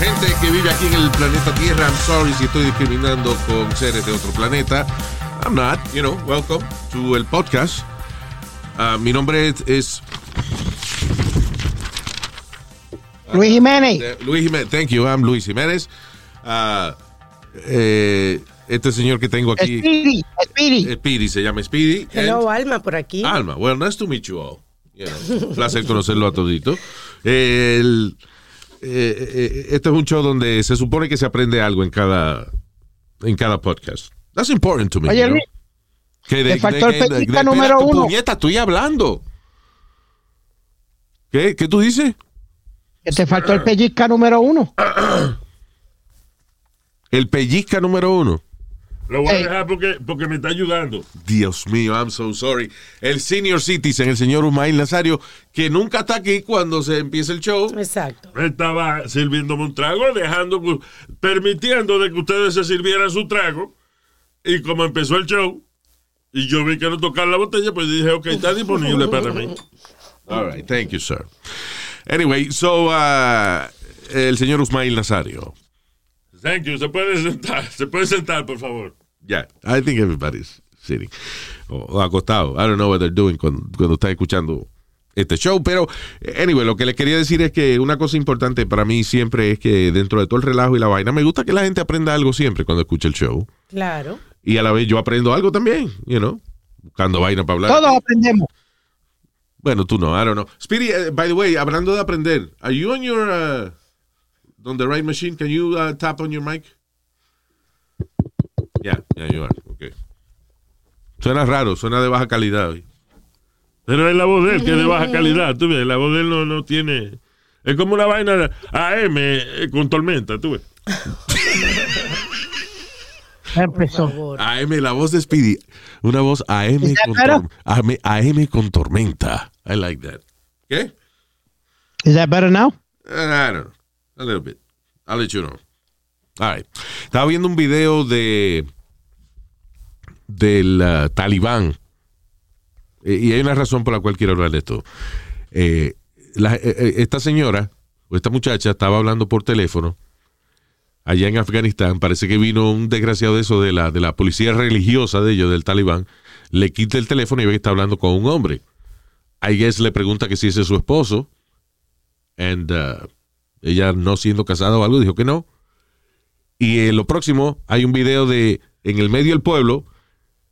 Gente que vive aquí en el planeta Tierra. I'm sorry si estoy discriminando con seres de otro planeta. I'm not, you know, welcome to el podcast. Ah, mi nombre es, es, Luis Jiménez. eh, Luis Jiménez. Thank you, I'm Luis Jiménez. Ah, eh, este señor que tengo aquí, Speedy, Speedy. Speedy, se llama Speedy. Hello, And- Alma, por aquí. Alma, well, nice to meet you all. You know, placer conocerlo a todito. Eh, el- eh, eh, este es un show donde se supone que se aprende algo en cada en cada podcast. That's important to me. Oye, you know? Luis, Que faltó el espera, número tu uno. Puñeta, estoy hablando. ¿Qué? ¿Qué tú dices? que te faltó el pellizca número uno. El pellizca número uno. Lo voy a dejar porque, porque me está ayudando. Dios mío, I'm so sorry. El senior citizen, el señor Umail Nazario, que nunca está aquí cuando se empieza el show. Exacto. Estaba sirviéndome un trago, dejando, permitiendo de que ustedes se sirvieran su trago. Y como empezó el show, y yo vi que no tocaron la botella, pues dije, ok, está disponible para mí. All right, thank you, sir. Anyway, so, uh, el señor Usmail Nazario. Thank you. Se puede sentar, se puede sentar, por favor. Yeah, I think everybody's sitting. O, o acostado. I don't know what they're doing cuando, cuando está escuchando este show. Pero, anyway, lo que les quería decir es que una cosa importante para mí siempre es que dentro de todo el relajo y la vaina, me gusta que la gente aprenda algo siempre cuando escucha el show. Claro. Y a la vez yo aprendo algo también, you know, buscando vaina para hablar. Todos aprendemos. Bueno, tú no, I don't know. Speedy, eh, by the way, hablando de aprender, are you on your, uh, on the right machine? Can you uh, tap on your mic? Yeah, yeah, you are. Okay. Suena raro, suena de baja calidad. hoy. Pero es la voz de él que es de baja calidad. Tú ves, la voz de él no, no tiene. Es como una vaina de AM eh, con tormenta, tú ves. Ya Empezó. AM, la voz de Speedy. Una voz AM ¿Es con, better? tor- AM, AM con tormenta. I like that. ¿Qué? Is that better now? Uh, I don't know. A little bit. I'll let you know. Estaba viendo un video de del uh, talibán. Eh, y hay una razón por la cual quiero hablar de esto. Eh, eh, eh, esta señora, o esta muchacha, estaba hablando por teléfono allá en Afganistán. Parece que vino un desgraciado de eso de la, de la policía religiosa de ellos, del talibán. Le quita el teléfono y ve que está hablando con un hombre. I guess le pregunta que si ese es su esposo. And, uh, ella no siendo casada o algo, dijo que no. Y en lo próximo, hay un video de en el medio del pueblo,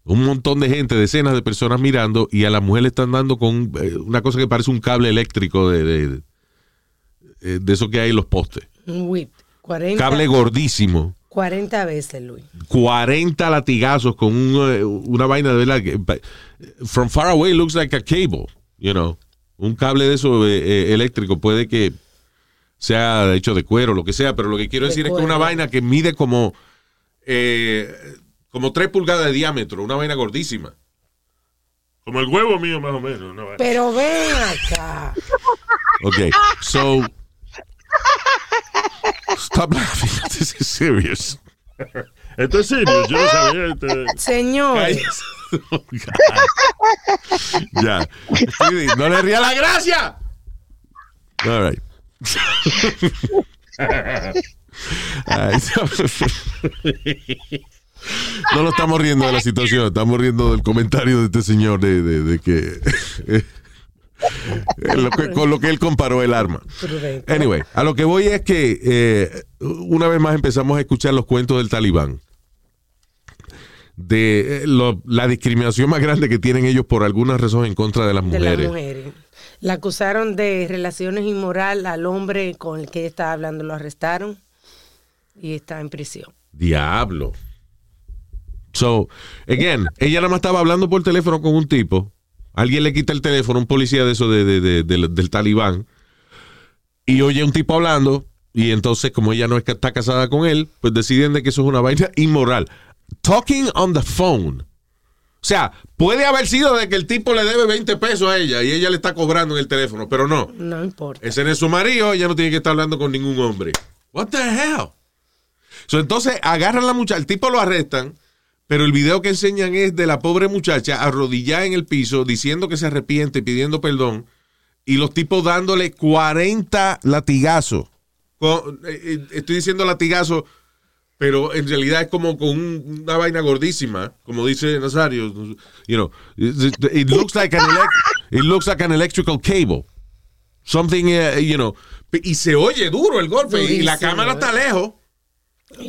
un montón de gente, decenas de personas mirando, y a la mujer le están dando con eh, una cosa que parece un cable eléctrico de, de, de- de eso que hay en los postes. Un whip. 40, Cable gordísimo. 40 veces, Luis. 40 latigazos con un, eh, una vaina de verdad. que, From far away looks like a cable, you know. Un cable de eso eh, eh, eléctrico puede que sea hecho de cuero, lo que sea, pero lo que quiero De decir es que una vaina que mide como eh, como 3 pulgadas de diámetro, una vaina gordísima. Como el huevo mío, más o menos. ¿no? Pero ven acá. Ok, so stop laughing. This is serious. Esto es serio, yo no sabía. este- Señor. Oh, ya. No le ría la gracia. All right. Ay, no nos estamos riendo de la situación, estamos riendo del comentario de este señor de, de- de que, eh, lo que- con lo que él comparó el arma. Anyway, a lo que voy es que eh, una vez más empezamos a escuchar los cuentos del talibán. De eh, lo- la discriminación más grande que tienen ellos por alguna razón en contra de las de mujeres. las mujeres. La acusaron de relaciones inmoral al hombre con el que ella estaba hablando, lo arrestaron y está en prisión. Diablo. So, again, ella nada más estaba hablando por teléfono con un tipo. Alguien le quita el teléfono, un policía de eso de, de- de- del- talibán. Y oye un tipo hablando Y entonces, como ella no es- está casada con él, pues deciden de que eso es una vaina inmoral. Talking on the phone. O sea, puede haber sido de que el tipo le debe 20 pesos a ella y ella le está cobrando en el teléfono, pero no. No importa. Ese no es su marido, ella no tiene que estar hablando con ningún hombre. What the hell? So, entonces agarran a la muchacha, el tipo lo arrestan, pero el video que enseñan es de la pobre muchacha arrodillada en el piso, diciendo que se arrepiente, pidiendo perdón, y los tipos dándole 40 latigazos. Con- eh, eh, estoy diciendo latigazos, pero en realidad es como con un- una vaina gordísima, como dice Nazario. You know, it, looks like an it looks like an electrical cable. Something, eh, you know, y se oye duro el golpe y la cámara está lejos.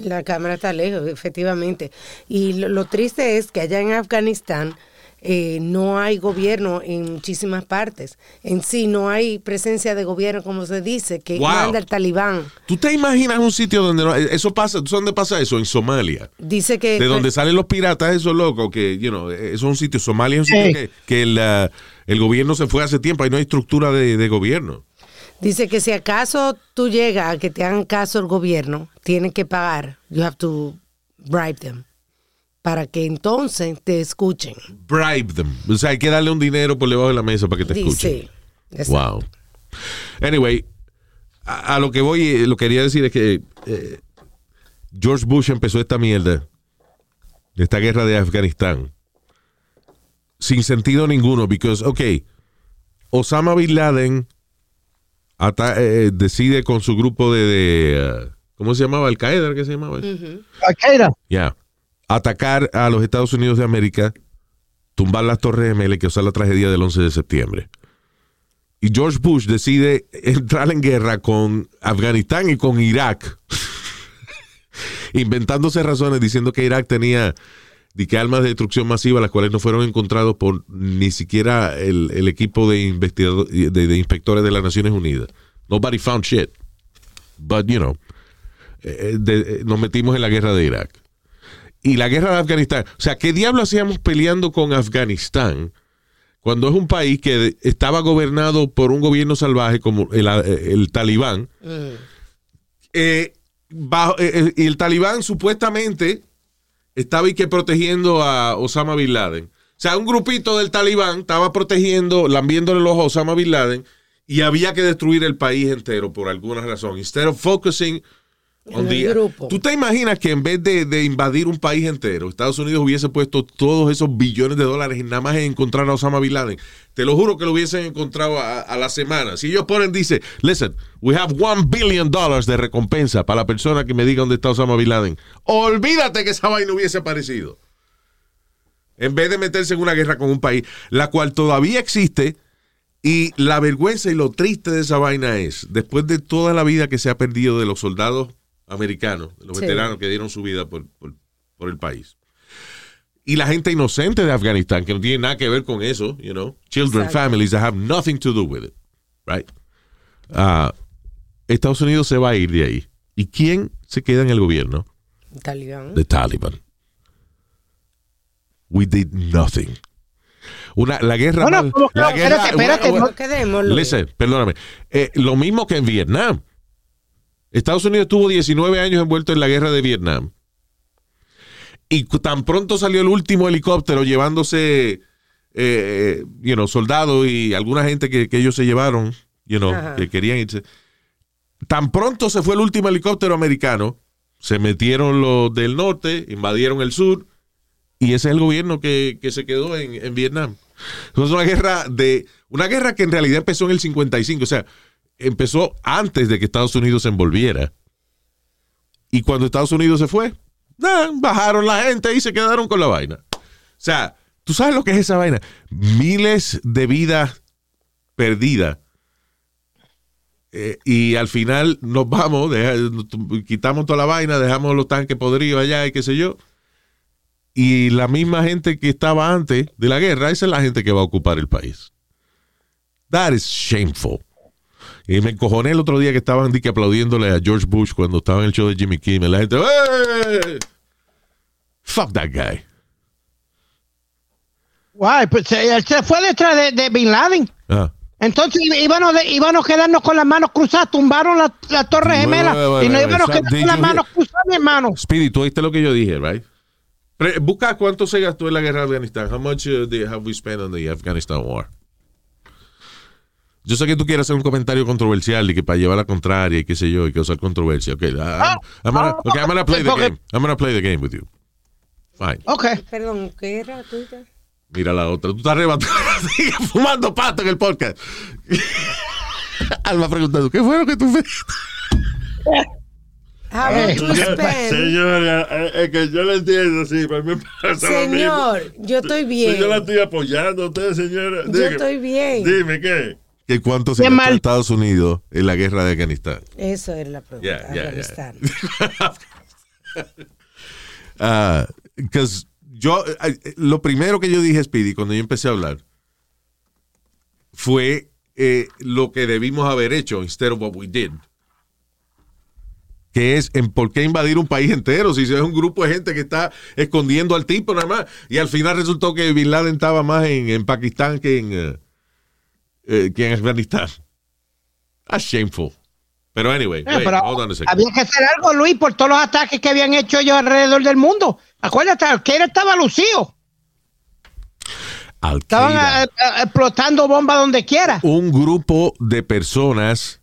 La cámara está lejos, efectivamente. Y lo, lo triste es que allá en Afganistán eh, no hay gobierno en muchísimas partes. En sí no hay presencia de gobierno, como se dice, que Wow. manda el talibán. ¿Tú te imaginas un sitio donde no, eso pasa? ¿Tú sabes dónde pasa eso? En Somalia. Dice que... De donde salen los piratas, esos locos, que, you know, eso es un sitio, Somalia es un sitio Sí. que, que el, ah, el gobierno se fue hace tiempo, ahí no hay estructura de, de gobierno. Dice que si acaso tú llegas a que te hagan caso el gobierno, tienen que pagar. You have to bribe them. Para que entonces te escuchen. Bribe them. O sea, hay que darle un dinero por debajo de la mesa para que te escuchen. Exacto. Wow. Anyway, a, a lo que voy, eh, lo que quería decir es que eh, George Bush empezó esta mierda, esta guerra de Afganistán, sin sentido ninguno, because, ok, Osama Bin Laden ata- eh, decide con su grupo de, de, eh, ¿cómo se llamaba? Al-Qaeda, ¿qué se llamaba? Al-Qaeda. Ya. Atacar a los Estados Unidos de América, tumbar las torres gemelas y causar la tragedia del 11 de septiembre. Y George Bush decide entrar en guerra con Afganistán y con Irak, inventándose razones diciendo que Irak tenía de que armas de destrucción masiva, las cuales no fueron encontrados por ni siquiera el, el equipo de, investigado- de, inspectores de las Naciones Unidas. Nobody found shit. But, you know, eh, de- eh, nos metimos en la guerra de Irak y la guerra de Afganistán. O sea, ¿qué diablo hacíamos peleando con Afganistán cuando es un país que estaba gobernado por un gobierno salvaje como el, el talibán? Eh, bajo- eh, eh, y el talibán supuestamente estaba y que protegiendo a Osama Bin Laden. O sea, un grupito del talibán estaba protegiendo, lambiéndole los ojos a Osama Bin Laden y había que destruir el país entero por alguna razón. Instead of focusing grupo. ¿Tú te imaginas que en vez de, de invadir un país entero, Estados Unidos hubiese puesto todos esos billones de dólares nada más en encontrar a Osama Bin Laden? Te lo juro que lo hubiesen encontrado a, a la semana. Si ellos ponen, dice, listen, we have one billion dollars de recompensa para la persona que me diga dónde está Osama Bin Laden. Olvídate que esa vaina hubiese aparecido. En vez de meterse en una guerra con un país, la cual todavía existe. Y la vergüenza y lo triste de esa vaina es, después de toda la vida que se ha perdido de los soldados americanos, los Sí. veteranos que dieron su vida por, por- por el país. Y la gente inocente de Afganistán, que no tiene nada que ver con eso, you know, children, Exacto. families that have nothing to do with it, right? Ah, Estados Unidos se va a ir de ahí. ¿Y quién se queda en el gobierno? Talibán. The Taliban. We did nothing. Una, la guerra. Bueno, más- ¿cómo que la guerra- Espérate, espérate, bueno, No quedémoslo. Listen, perdóname. Eh, lo mismo que en Vietnam. Estados Unidos estuvo 19 años envuelto en la guerra de Vietnam. Y tan pronto salió el último helicóptero llevándose eh, you know, soldados y alguna gente que, que ellos se llevaron, you know, Ajá. que querían irse. Tan pronto se fue el último helicóptero americano, se metieron los del norte, invadieron el sur, y ese es el gobierno que, que se quedó en, en Vietnam. Es una guerra de una guerra que en realidad empezó en el 55, o sea, empezó antes de que Estados Unidos se envolviera. Y cuando Estados Unidos se fue, bajaron la gente y se quedaron con la vaina. O sea, ¿tú sabes lo que es esa vaina? Miles de vidas perdidas. Eh, y al final nos vamos, quitamos toda la vaina, dejamos los tanques podridos allá y qué sé yo. Y la misma gente que estaba antes de la guerra, esa es la gente que va a ocupar el país. That is shameful. Y me encojoné el otro día que estaban que aplaudiéndole a George Bush cuando estaba en el show de Jimmy Kimmel. La gente, ¡eh! Fuck that guy. Guay, pues eh, él se fue detrás de, de Bin Laden. Ah, Entonces íbamos, de- íbamos a quedarnos con las manos cruzadas, tumbaron la, la torre gemela wait, wait, y nos íbamos a quedar con las manos cruzadas, mi hermano. Speedy, tú oíste lo que yo dije, right? Pre- busca cuánto se gastó en la guerra de Afganistán. How much uh, have we spent on the Afghanistan war? Yo sé que tú quieres hacer un comentario controversial y que para llevar la contraria y qué sé yo y causar controversia. Okay, I'm, I'm gonna, okay, I'm gonna play the game. I'm gonna play the game with you. Fine. Ok. Perdón, ¿qué era tuya? Mira la otra. Tú estás arrebatado. Sigue fumando pato en el podcast. Alma preguntando, ¿qué fue lo que tú much Eh. Señora, eh, es que yo la entiendo, sí, pero me pasa lo mismo. Señor, yo estoy bien. Yo la estoy apoyando a usted, señora. Yo estoy bien. Dime, ¿qué? ¿Que cuánto se gastó. Estados Unidos en la guerra de Afganistán? Eso es la pregunta. Yeah. Afganistán. Ah, yo, lo primero que yo dije, Speedy, cuando yo empecé a hablar, fue eh, lo que debimos haber hecho instead of what we did. Que es en por qué invadir un país entero si es un grupo de gente que está escondiendo al tipo nada más. Y al final resultó que Bin Laden estaba más en, en Pakistán que en, eh, eh, que en Afganistán. That's shameful. Pero anyway, Eh, wait, pero hold on a second. había que hacer algo, Luis, por todos los ataques que habían hecho ellos alrededor del mundo. Acuérdate, Al-Qaeda estaba lucido. Estaban Al-Qaeda. eh, eh, explotando bombas donde quiera. un grupo de personas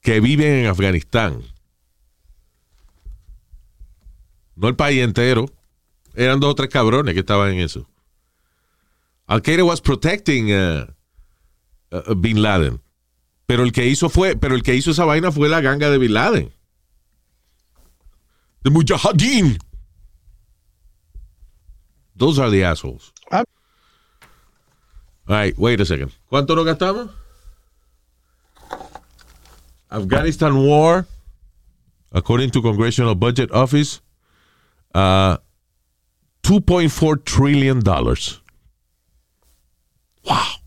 que viven en Afganistán. No el país entero. Eran dos o tres cabrones que estaban en eso. Al-Qaeda was protecting uh, uh, Bin Laden. Pero el que hizo fue, pero el que hizo esa vaina fue la ganga de Bin Laden. The Mujahideen. Those are the assholes. Ah. All right, wait a second. ¿Cuánto nos gastamos? Afghanistan war, according to Congressional Budget Office, uh, 2.4 trillion dollars. Wow.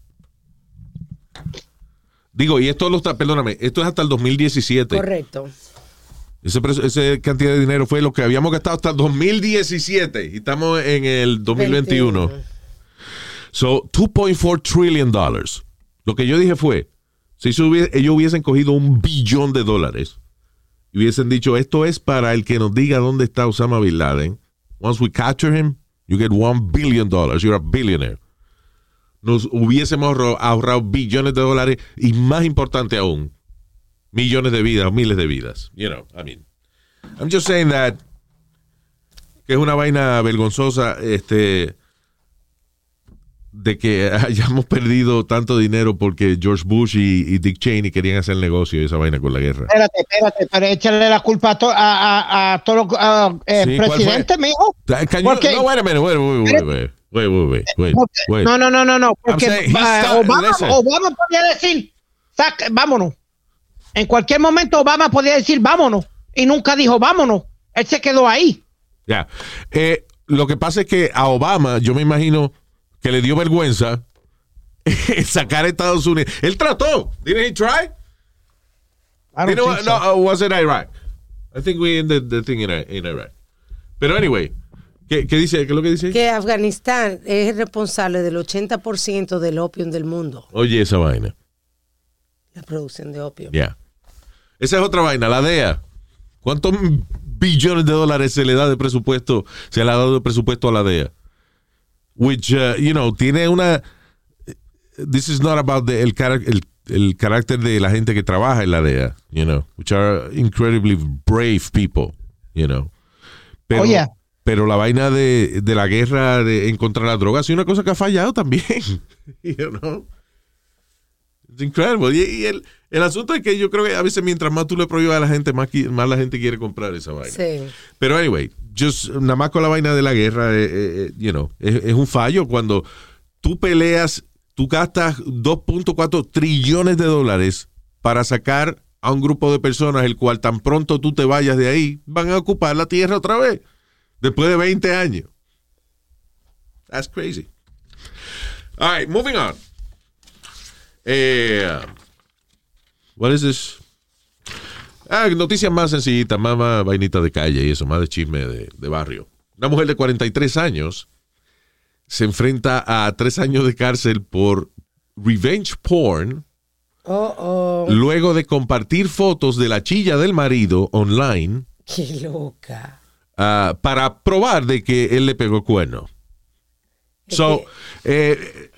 Digo, y esto lo está, perdóname, esto es hasta el 2017. Correcto. Ese, cantidad de dinero fue lo que habíamos gastado hasta el 2017 y estamos en el 2021. 21. So, 2.4 trillion dollars. Lo que yo dije fue, si eso hubie- ellos hubiesen cogido un billón de dólares y hubiesen dicho, esto es para el que nos diga dónde está Osama Bin Laden. Once we capture him, you get one billion dollars. You're a billionaire. Nos hubiésemos ahorrado billones de dólares y más importante aún, millones de vidas, miles de vidas. You know, I mean, I'm just saying that que es una vaina vergonzosa, este, de que hayamos perdido tanto dinero porque George Bush y, y Dick Cheney querían hacer negocio y esa vaina con la guerra. Espérate, espérate, pero échale la culpa a, to- a, a, a todos los eh, Sí, presidentes, mijo. Porque- no, wait a minute, wait, wait, wait, wait, wait, wait, wait. No, no, no, no, no. Porque saying, start- Obama. Obama podía decir, "Saca- vámonos. En cualquier momento Obama podía decir, vámonos. Y nunca dijo, vámonos. Él se quedó ahí. Ya. Eh, lo que pasa es que a Obama, yo me imagino que le dio vergüenza sacar a Estados Unidos. Él trató. Didn't he try? I don't You know so. No, uh, was it Iraq? I think we ended the thing in, in Iraq. Pero anyway, ¿qué, qué dice? ¿Qué es lo que dice? Que Afganistán es responsable del 80% del opio del mundo, Oye, esa vaina. la producción de opio. Ya. Esa es otra vaina, la DEA. ¿Cuántos billones de dólares se le da de presupuesto? Se le ha dado de presupuesto a la DEA. Which, uh, you know, tiene una. This is not about the, el, el, el carácter de la gente que trabaja en la DEA, you know, which are incredibly brave people, you know. Pero, Oh, yeah. Pero la vaina de, de la guerra de, en contra de las drogas es una cosa que ha fallado también, you know. Es increíble. Y, y el, el asunto es que yo creo que a veces mientras más tú le prohíbas a la gente, más, más la gente quiere comprar esa vaina. Sí. Pero anyway, just, nada más con la vaina de la guerra, eh, eh, eh, you know, es, es un fallo cuando tú peleas, tú gastas 2.4 trillones de dólares para sacar a un grupo de personas, el cual tan pronto tú te vayas de ahí, van a ocupar la tierra otra vez, después de 20 años. That's crazy. All right, moving on. Eh, what is this? Ah, noticias más sencillitas, más, más vainitas de calle y eso, más de chisme de, de barrio. Una mujer de 43 años se enfrenta a tres años de cárcel por revenge porn Oh, oh. luego de compartir fotos de la chilla del marido online Qué loca. Ah, para probar de que él le pegó cuerno. So, eh,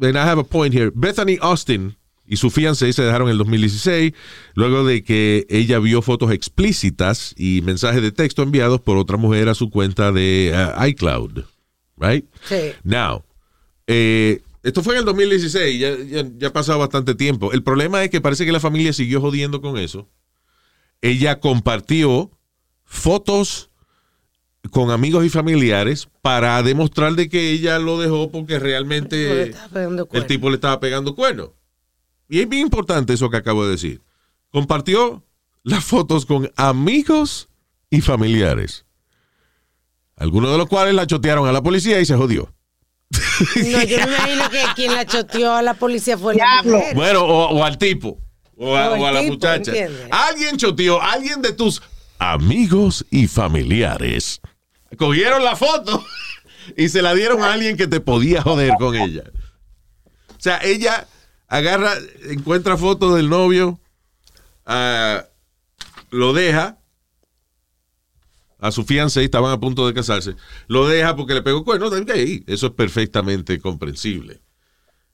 and I have a point here. Bethany Austin y su fiancé se dejaron en el 2016 luego de que ella vio fotos explícitas y mensajes de texto enviados por otra mujer a su cuenta de ah, iCloud. Right? Sí. Now, eh, esto fue en el 2016, ya, ya, ya ha pasado bastante tiempo. El problema es que parece que la familia siguió jodiendo con eso. Ella compartió fotos con amigos y familiares para demostrar de que ella lo dejó porque realmente el tipo le estaba pegando cuerno. Y es bien importante eso que acabo de decir. Compartió las fotos con amigos y familiares. Algunos de los cuales la chotearon a la policía y se jodió. No, yo me imagino que quien la choteó a la policía fue mujer. Bueno, o, o al tipo. O a, O al o a la tipo, muchacha. ¿entiendes? Alguien choteó, alguien de tus amigos y familiares. Cogieron la foto y se la dieron a alguien que te podía joder con ella. O sea, ella agarra, encuentra fotos del novio, ah, lo deja a su fiancé, estaban a punto de casarse, lo deja porque le pegó cuerno, ok, eso es perfectamente comprensible.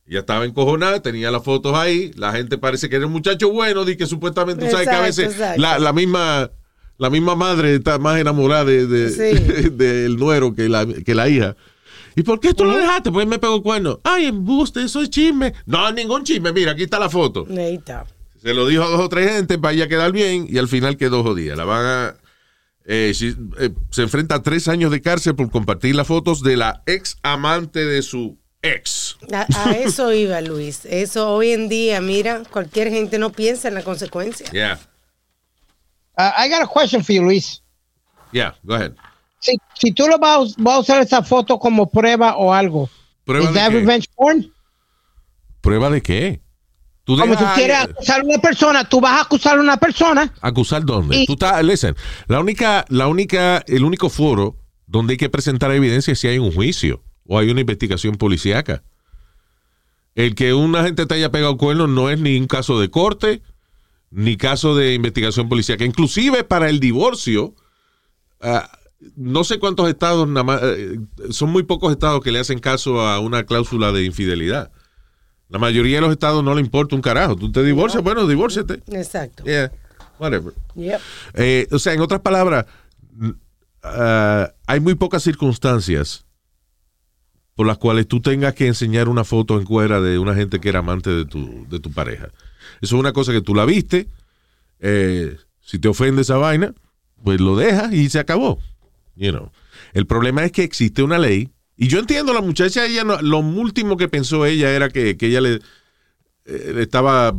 Ya estaba encojonada, tenía las fotos ahí, la gente parece que era un muchacho bueno, di que supuestamente, tú sabes que a veces la misma la misma madre está más enamorada de, de- Sí. del nuero que la, que la hija. ¿Y por qué tú lo dejaste? Pues me pegó cuerno. Ay, embuste, eso es chisme. No, ningún chisme. Mira, aquí está la foto. Ahí está. Se lo dijo a dos o tres gente para ella quedar bien y al final quedó jodida. La van a. eh, eh, se enfrenta a tres años de cárcel por compartir las fotos de la ex amante de su ex. A, a eso iba Luis. Eso hoy en día, mira, cualquier gente no piensa en la consecuencia. Yeah, Uh, I got a question for you, Luis. yeah, go ahead. Si, si tú lo vas, a us- vas a usar esa foto como prueba o algo, ¿Prueba ¿is de that qué? revenge porn? ¿Prueba de qué? Tú Como tú quieres alguien- acusar a una persona, tú vas a acusar a una persona. ¿Acusar dónde? Y- Tú estás, listen, la única, la única, el único foro donde hay que presentar evidencia es si hay un juicio o hay una investigación policíaca. El que un agente te haya pegado cuernos no es ni un caso de corte, ni caso de investigación policíaca. Inclusive para el divorcio, ah, no sé cuántos estados, nada más, eh, son muy pocos estados que le hacen caso a una cláusula de infidelidad. La mayoría de los estados no le importa un carajo. Tú te divorcias, bueno, divórciate. Exacto. Yeah, whatever. Yep. Eh, o sea, en otras palabras, ah, hay muy pocas circunstancias por las cuales tú tengas que enseñar una foto en cuera de una gente que era amante de tu, de tu pareja. Eso es una cosa que tú la viste. eh, si te ofende esa vaina, pues lo dejas y se acabó. You know. El problema es que existe una ley. Y yo entiendo, la muchacha, ella no- lo último que pensó ella era que, que ella le, eh, le estaba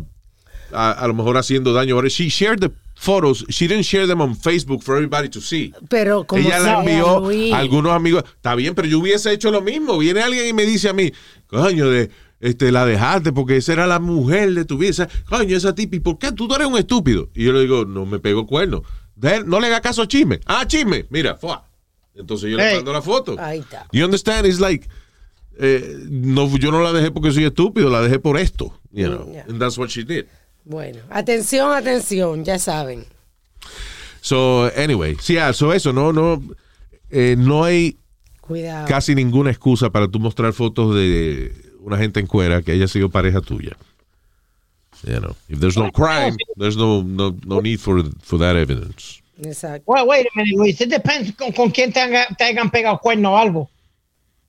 a, a lo mejor haciendo daño. But she shared the photos. She didn't share them on Facebook for everybody to see. Pero como Ella la envió a algunos amigos. Está bien, pero yo hubiese hecho lo mismo. Viene alguien y me dice a mí, coño, de, este, la dejaste porque esa era la mujer de tu vida. Esa- Coño, esa tipa, ¿y por qué tú, tú eres un estúpido? Y yo le digo, no me pegó cuerno. De- no le haga caso a chisme. Ah, chisme. Mira, fue. Entonces yo le mando la foto. Ahí está. You understand? It's like, eh, no, yo no la dejé porque soy estúpido, la dejé por esto. You know, Yeah. and that's what she did. Bueno, atención, atención, ya saben. So, anyway, sí, ah, so eso, no, no, eh, no hay Cuidado. casi ninguna excusa para tú mostrar fotos de una gente en cuera que haya sido pareja tuya. You know, if there's no crime, there's no, no, no need for, for that evidence. Exacto. Well, wait a minute, Luis. It depends con, con quién te, haga- te hayan pegado cuerno o algo.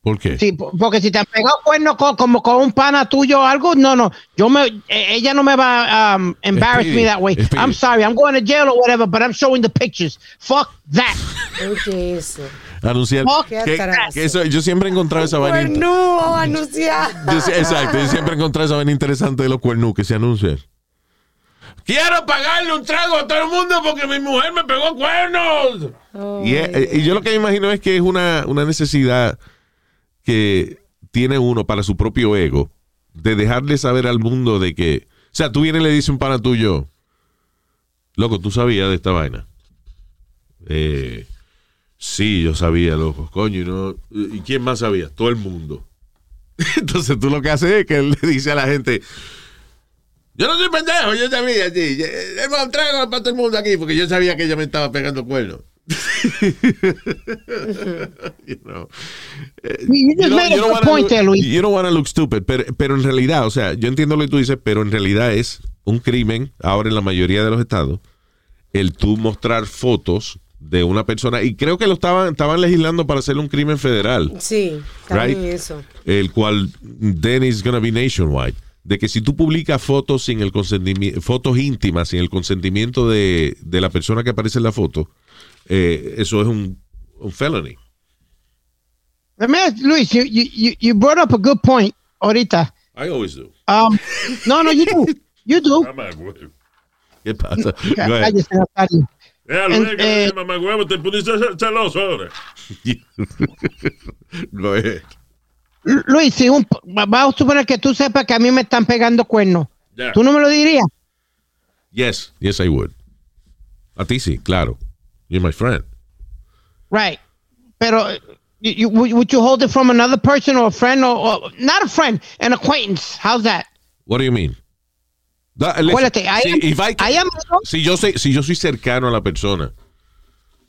¿Por qué? Sí, po- porque si te han pegado cuerno co- como con un pana tuyo o algo, no, no. Yo me, eh, ella no me va a um, embarrass Speedy, me that way. I'm sorry, I'm going to jail or whatever, but I'm showing the pictures. Fuck that. Oye, eso. Anunciar. Oh, que- qué que eso, yo siempre he encontrado esa vaina. Pues no, anunciar. Yo exacto, yo siempre he encontrado esa vaina interesante de los cuernú que se anuncian. Quiero pagarle un trago a todo el mundo porque mi mujer me pegó cuernos. Y, es- y yo lo que me imagino es que es una, una necesidad que tiene uno para su propio ego de dejarle saber al mundo de que, o sea, tú vienes y le dices a un pana tuyo, loco, tú sabías de esta vaina. Eh, sí, yo sabía, loco, coño, y no, ¿y quién más sabía? Todo el mundo. Entonces tú lo que haces es que él le dice a la gente, Yo no soy pendejo, yo sabía, sí. Hemos trago para todo el mundo aquí porque yo sabía que ella me estaba pegando cuernos. you know. Eh, You point look, there, Luis. don't wanna look stupid, pero, pero en realidad, o sea, yo entiendo lo que tú dices, pero en realidad es un crimen, ahora en la mayoría de los estados, el tú mostrar fotos de una persona, y creo que lo estaban, estaban legislando para hacer un crimen federal Sí, también Right. eso. el cual then is gonna be nationwide. De que si tú publicas fotos sin el consentimiento, fotos íntimas sin el consentimiento de, de la persona que aparece en la foto, eh, eso es un, un felony. Let me ask, Luis, you, you, you- you brought up a good point ahorita. I always do. Um, no, no, you do. You do. ¿Qué pasa? Nazario. Eh, eh, mamá huevo, te pusiste ce- celoso ahora. Ahead. Lu- Luis, si un, vamos a suponer que tú sepas que a mí me están pegando cuernos. Ya. ¿Tú no me lo dirías? Yes, yes I would. A ti sí, claro. You're my friend. Right. Pero, you, you- would would you hold it from another person or a friend or, or- not a friend, an acquaintance? How's that? What do you mean? Da- Acuérdate, si, am- I- si yo soy, si yo soy cercano a la persona,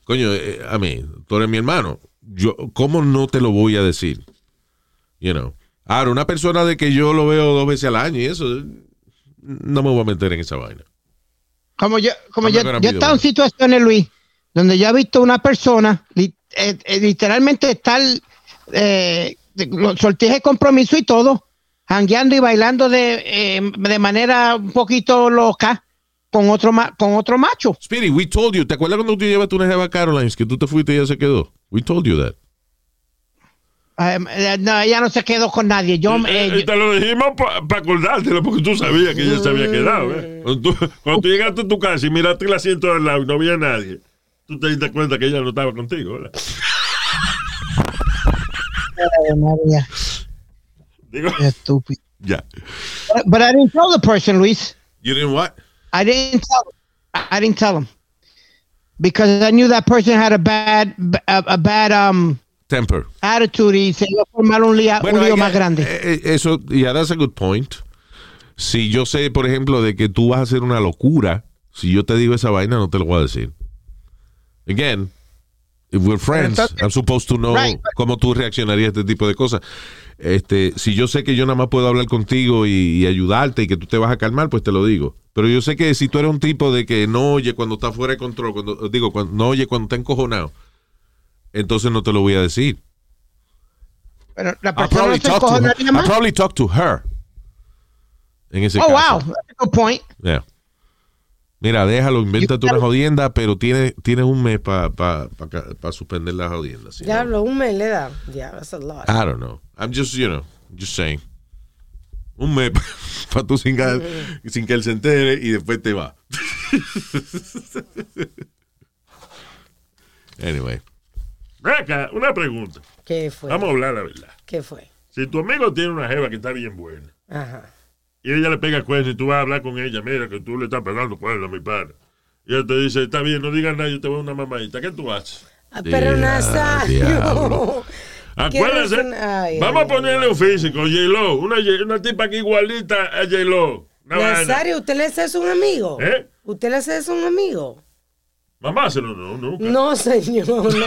coño, eh, a mí, tú eres mi hermano, yo, ¿cómo no te lo voy a decir? You know. Ahora, una persona de que yo lo veo dos veces al año y eso, no me voy a meter en esa vaina. Como yo, como yo, yo he estado en one. situaciones, Luis, donde yo he visto una persona li- eh, eh, literalmente estar eh, de compromiso y todo, jangueando y bailando de, eh, de manera un poquito loca con otro ma- con otro macho. Speedy, we told you. ¿Te acuerdas cuando tú llevaste una jeva a Carolines que tú te fuiste y ella se quedó? We told you that. Eh, eh, no, ella no se quedó con nadie. Yo, eh, Eh, yo- te lo dijimos para acordártelo, porque tú sabías que ella se había quedado. ¿eh? Cuando, tú, cuando tú llegaste a tu casa y miraste el asiento del lado y no había nadie, tú te diste cuenta que ella no estaba contigo. ¿verdad? Ay, María, Digo, qué estúpido. Ya. But, but I didn't tell the person, Luis. You didn't what? I didn't tell. I I didn't tell him because I knew that person had a bad, a, a bad um Temper. attitude y se iba a formar un lío, más grande. eh, eh, Eso, yeah, that's a good point. Si yo sé, por ejemplo, de que tú vas a hacer una locura, si yo te digo esa vaina, no te lo voy a decir. Again, if we're friends, I'm supposed to know Right. cómo tú reaccionarías a este tipo de cosas. Este, si yo sé que yo nada más puedo hablar contigo y, y ayudarte y que tú te vas a calmar, pues te lo digo. Pero yo sé que si tú eres un tipo de que no oye cuando está fuera de control, cuando digo, cuando, no oye cuando está encojonado, entonces no te lo voy a decir. Pero la I'll persona no se I'll más. probably talk to her. En ese Oh, caso. wow. That's a good point. Yeah. Mira, déjalo, invéntate una jodienda, pero tienes tienes un mes para pa, pa, suspender la jodienda. si no- Diablo, un mes le da. Yeah, that's a lot. I don't know. I'm just, you know, just saying. Un mes para tú sin, que- sin que él se entere y después te va. anyway. acá, una pregunta. ¿Qué fue? Vamos a hablar la verdad. ¿Qué fue? Si tu amigo tiene una jeva que está bien buena Ajá. Y ella le pega cuernos y tú vas a hablar con ella, mira que tú le estás pegando cuernos a mi padre. Y él te dice, está bien, no digas nada, yo te voy a una mamadita. ¿Qué tú haces? Ah, Pero Nazario. diablo. Acuérdense, vamos ay, a ponerle un físico, J-Lo, una, tipa que igualita a J-Lo. Nazario, ¿usted le hace eso a un amigo? ¿Eh? ¿Usted le hace eso a un amigo? Mamá, se lo no, nunca. No, señor. No.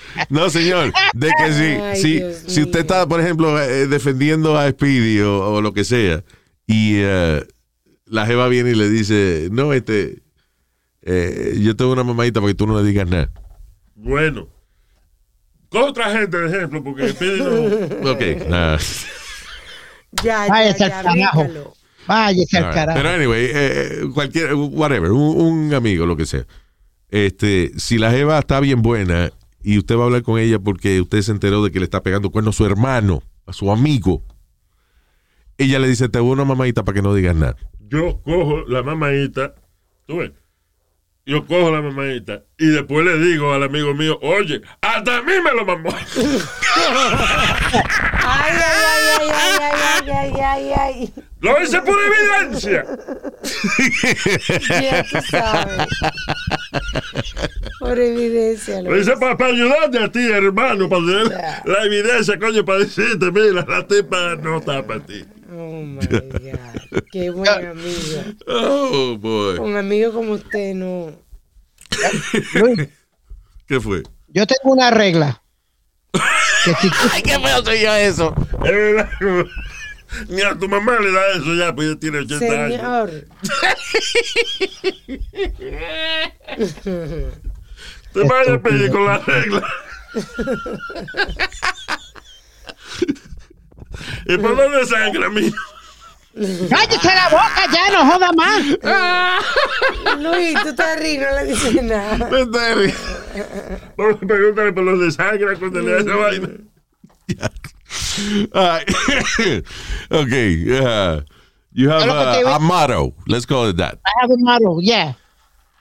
No, señor. De que si, Ay, si, usted está, por ejemplo, eh, defendiendo a Speedy o, o lo que sea, y eh, la jeva viene y le dice, no, este, eh, yo tengo una mamadita para que tú no le digas nada. Bueno. Con otra gente, de ejemplo, porque Speedy no... Ok, nada. Ya, Váyase ya, al ya, carajo. Váyase al carajo. Pero anyway, eh, cualquier, whatever, un, un amigo, lo que sea. Este, si la jeva está bien buena y usted va a hablar con ella porque usted se enteró de que le está pegando cuerno a su hermano, a su amigo, ella le dice, te voy a una mamadita para que no digas nada. Yo cojo la mamadita, tú ves, yo cojo la mamadita y después le digo al amigo mío, oye, hasta a mí me lo mamó. Ay, ay, ay, ay, ay, ay, ay, ay, ay. Lo hice por evidencia. Ya tú sabes. Por evidencia. Lo Luis. hice para, ayudarte a ti, hermano, para tener la evidencia, coño, para decirte, mira, la tipa no está para ti. Oh my God. Qué buen amigo. Oh, boy. Un amigo como usted no. ¿Qué fue? yo tengo una regla. Que si tú- Ay, qué feo soy yo eso. Ni a tu mamá le da eso ya, pues ya tiene 80 años. Señor. Te vayas a pedir con la regla. ¿Y por dónde sangra, mío? ¡Cállese la boca ya! ¡No joda más! Luis, tú estás riendo, no le dices nada. Por- Pregúntale por dónde sangra cuando le da esa vaina. Right. okay. uh, you have a, a motto. Let's call it that. I have a model, yeah.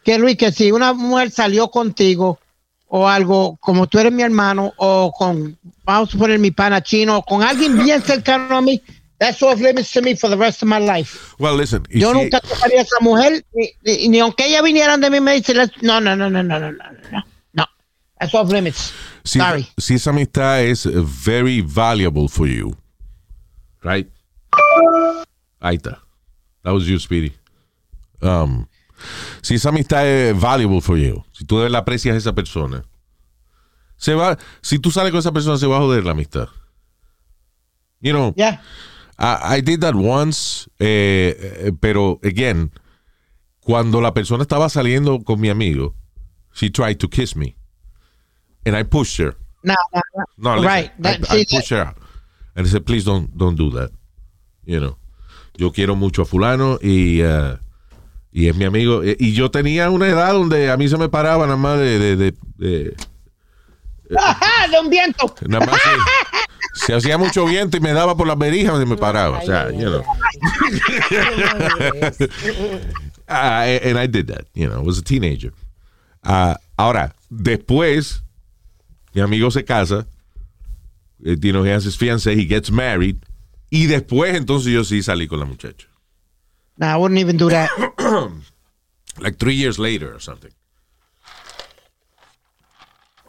Que Luis, que si una mujer salió contigo o algo, como tú eres mi hermano, o con, vamos a poner mi pana chino, o con alguien bien cercano a mí, that's off limits to me for the rest of my life. Well, listen. Yo nunca tocaría a esa mujer, ni, aunque ella vinieran de mí me dice, no, no, no, no, no, no, no, no. That's off limits. Si, Sorry. si esa amistad es very valuable for you, right? Ahí está. That was you, Speedy. Um, si esa amistad es valuable for you, si tú de verdad aprecias a esa persona, se va, si tú sales con esa persona, se va a joder la amistad. You know, Yeah. I, I did that once, eh, eh, pero again, cuando la persona estaba saliendo con mi amigo, she tried to kiss me, and I pushed her. No, no, no. No, right. I, That- I see, pushed her out, and I said, please don't don't do that. You know, yo quiero mucho a fulano y uh, y es mi amigo Eh, y yo tenía una edad donde a mí se me paraba nada más de, de, de- de- Ajá, de un viento. nada más se, se hacía mucho viento y me daba por las berijas y me paraba, o sea, you know. Ah, and I did that, you know, I was a teenager. Ah, ahora, después, mi amigo se casa, eh, you know, he has his fiancé, he gets married, y después entonces yo sí salí con la muchacha. No, I wouldn't even do that. Like three years later or something.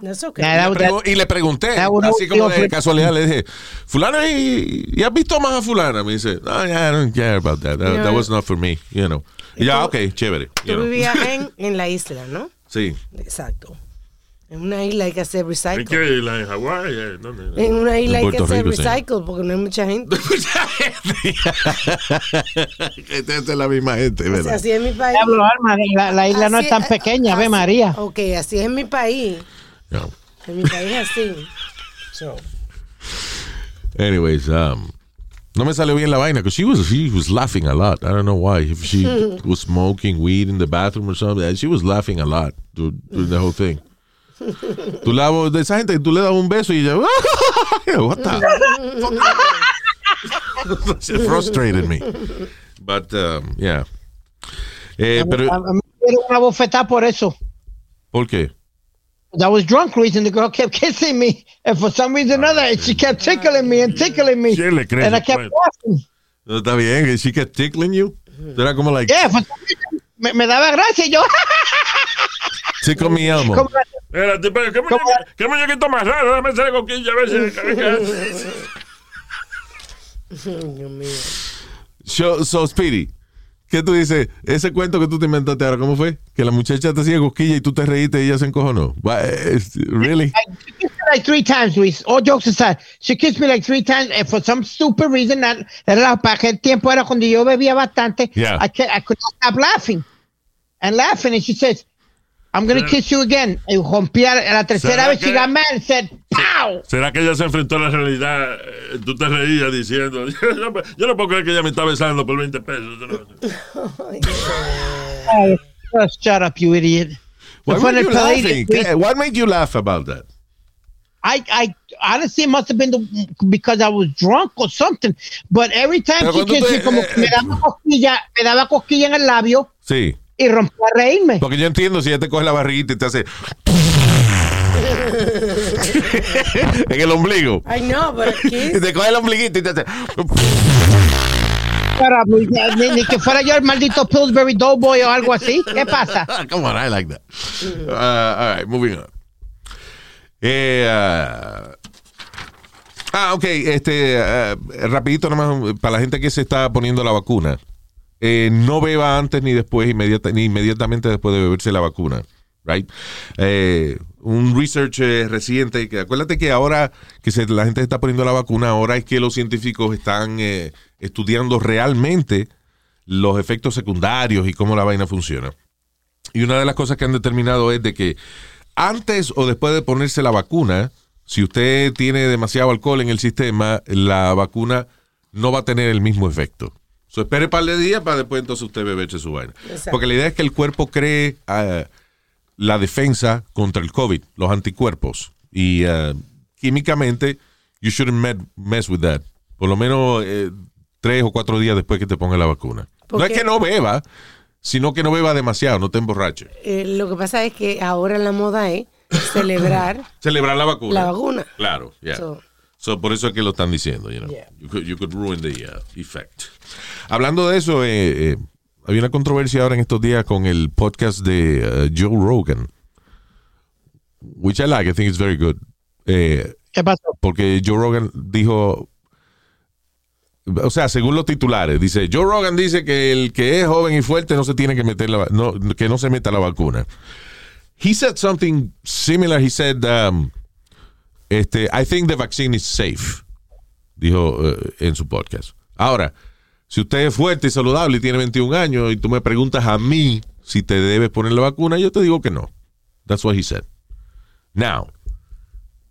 That's okay. Nah, that y le pregunté, así como be de casualidad, le dije, fulano, ¿y, y has visto más a fulana? Me dice, no, yeah, I don't care about that. That, No. that was not for me, you know. Ya, ok, chévere. you Tú know. vivías en, en la isla, ¿no? Sí. Exacto. En una isla hay que hacer ¿En recycle. qué isla? ¿En Hawái? En una isla En hay que hacer recycle porque no hay mucha gente. Esta es la misma gente, ¿verdad? Así es mi país. Diablo, Alma, la, la isla no Así- es tan pequeña, ve así- María. Ok, así es en mi país. Yeah. En mi país es así. So, Anyways, um, no me salió bien la vaina because she was she was laughing a lot. I don't know why. If she was smoking weed in the bathroom or something, she was laughing a lot during, during the whole thing. Tú de esa gente, tú le das un beso y ella, what the? It frustrated me. But um, yeah. Eh, pero, a mí me dieron una bofetada por eso. ¿por qué? I was drunk, Luis, and the girl kept kissing me. And for some reason or another, she kept tickling me and tickling me. ¿Quién le cree And I kept cuento? laughing. Está bien. She kept tickling you. Era como like, Yeah, for some reason, me, me daba gracia y yo. Elmo. como- Espérate, pero ¿qué muñequito, qué muñequito más raro? Déjame hacer coquilla a ver si... Dios mío. So, so, Speedy, ¿qué tú dices? Ese cuento que tú te inventaste ahora, ¿cómo fue? Que la muchacha te hacía cosquilla y tú te reíste y ella se encojonó. Es- Really? She kissed me like three times, Luis. All jokes aside, she kissed me like three times, and for some stupid reason, that, era para aquel tiempo era cuando yo bebía bastante. Yeah. I, I could not stop laughing and laughing, and she says, "I'm gonna kiss you again." Y rompía a la tercera ¿Será vez. She que- got mad and said, "Pow!" ¿Será que ella se enfrentó a la realidad? Eh, Tú te reías diciendo, yo no puedo creer que ella me está besando por 20 pesos. Oh, just shut up, you idiot. Why were you laughing? ¿Qué- What made you laugh about that? I, I honestly it must have been the, because I was drunk or something. But every time Pero she kissed me, como eh, que me daba cosquilla, me daba cosquilla en el labio. Sí. Y rompí a reírme. Porque yo entiendo si ella te coge la barriguita y te hace. en el ombligo. Ay, no, pero Y Kiss. te coge el ombliguito y te hace. Para, ni, ni que fuera yo el maldito Pillsbury Doughboy o algo así. ¿Qué pasa? Come on, I like that. Uh, all right, moving on. Eh, uh, ah, ok, este, uh, rapidito nomás, para la gente que se está poniendo la vacuna. Eh, no beba antes ni después, ni inmediatamente después de beberse la vacuna. Right? Eh, un research eh, reciente, que acuérdate que ahora que la gente está poniendo la vacuna, ahora es que los científicos están eh, estudiando realmente los efectos secundarios y cómo la vaina funciona. Y una de las cosas que han determinado es de que antes o después de ponerse la vacuna, si usted tiene demasiado alcohol en el sistema, la vacuna no va a tener el mismo efecto. So, espere un par de días para después entonces usted beberse su vaina. Exacto. Porque la idea es que el cuerpo cree ah, la defensa contra el COVID, los anticuerpos. Y ah, químicamente, you shouldn't met- mess with that. Por lo menos eh, tres o cuatro días después que te ponga la vacuna. ¿Por No es que no beba, sino que no beba demasiado, no te emborrache. Eh, lo que pasa es que ahora la moda es celebrar Celebrar la vacuna. la vacuna. Claro, yeah. So- So, por eso es que lo están diciendo, you know. Yeah. You, could, you could ruin the uh, effect. Hablando de eso, eh, eh, había una controversia ahora en estos días con el podcast de uh, Joe Rogan, which I like, I think it's very good. Eh, ¿Qué pasó? porque Joe Rogan dijo, o sea, según los titulares, dice, Joe Rogan dice que el que es joven y fuerte no se tiene que meter la, no, que no se meta la vacuna. He said something similar. He said, um, este, I think the vaccine is safe, dijo eh, en su podcast. Ahora, si usted es fuerte y saludable y tiene 21 años y tú me preguntas a mí si te debes poner la vacuna, yo te digo que no. That's what he said. Now,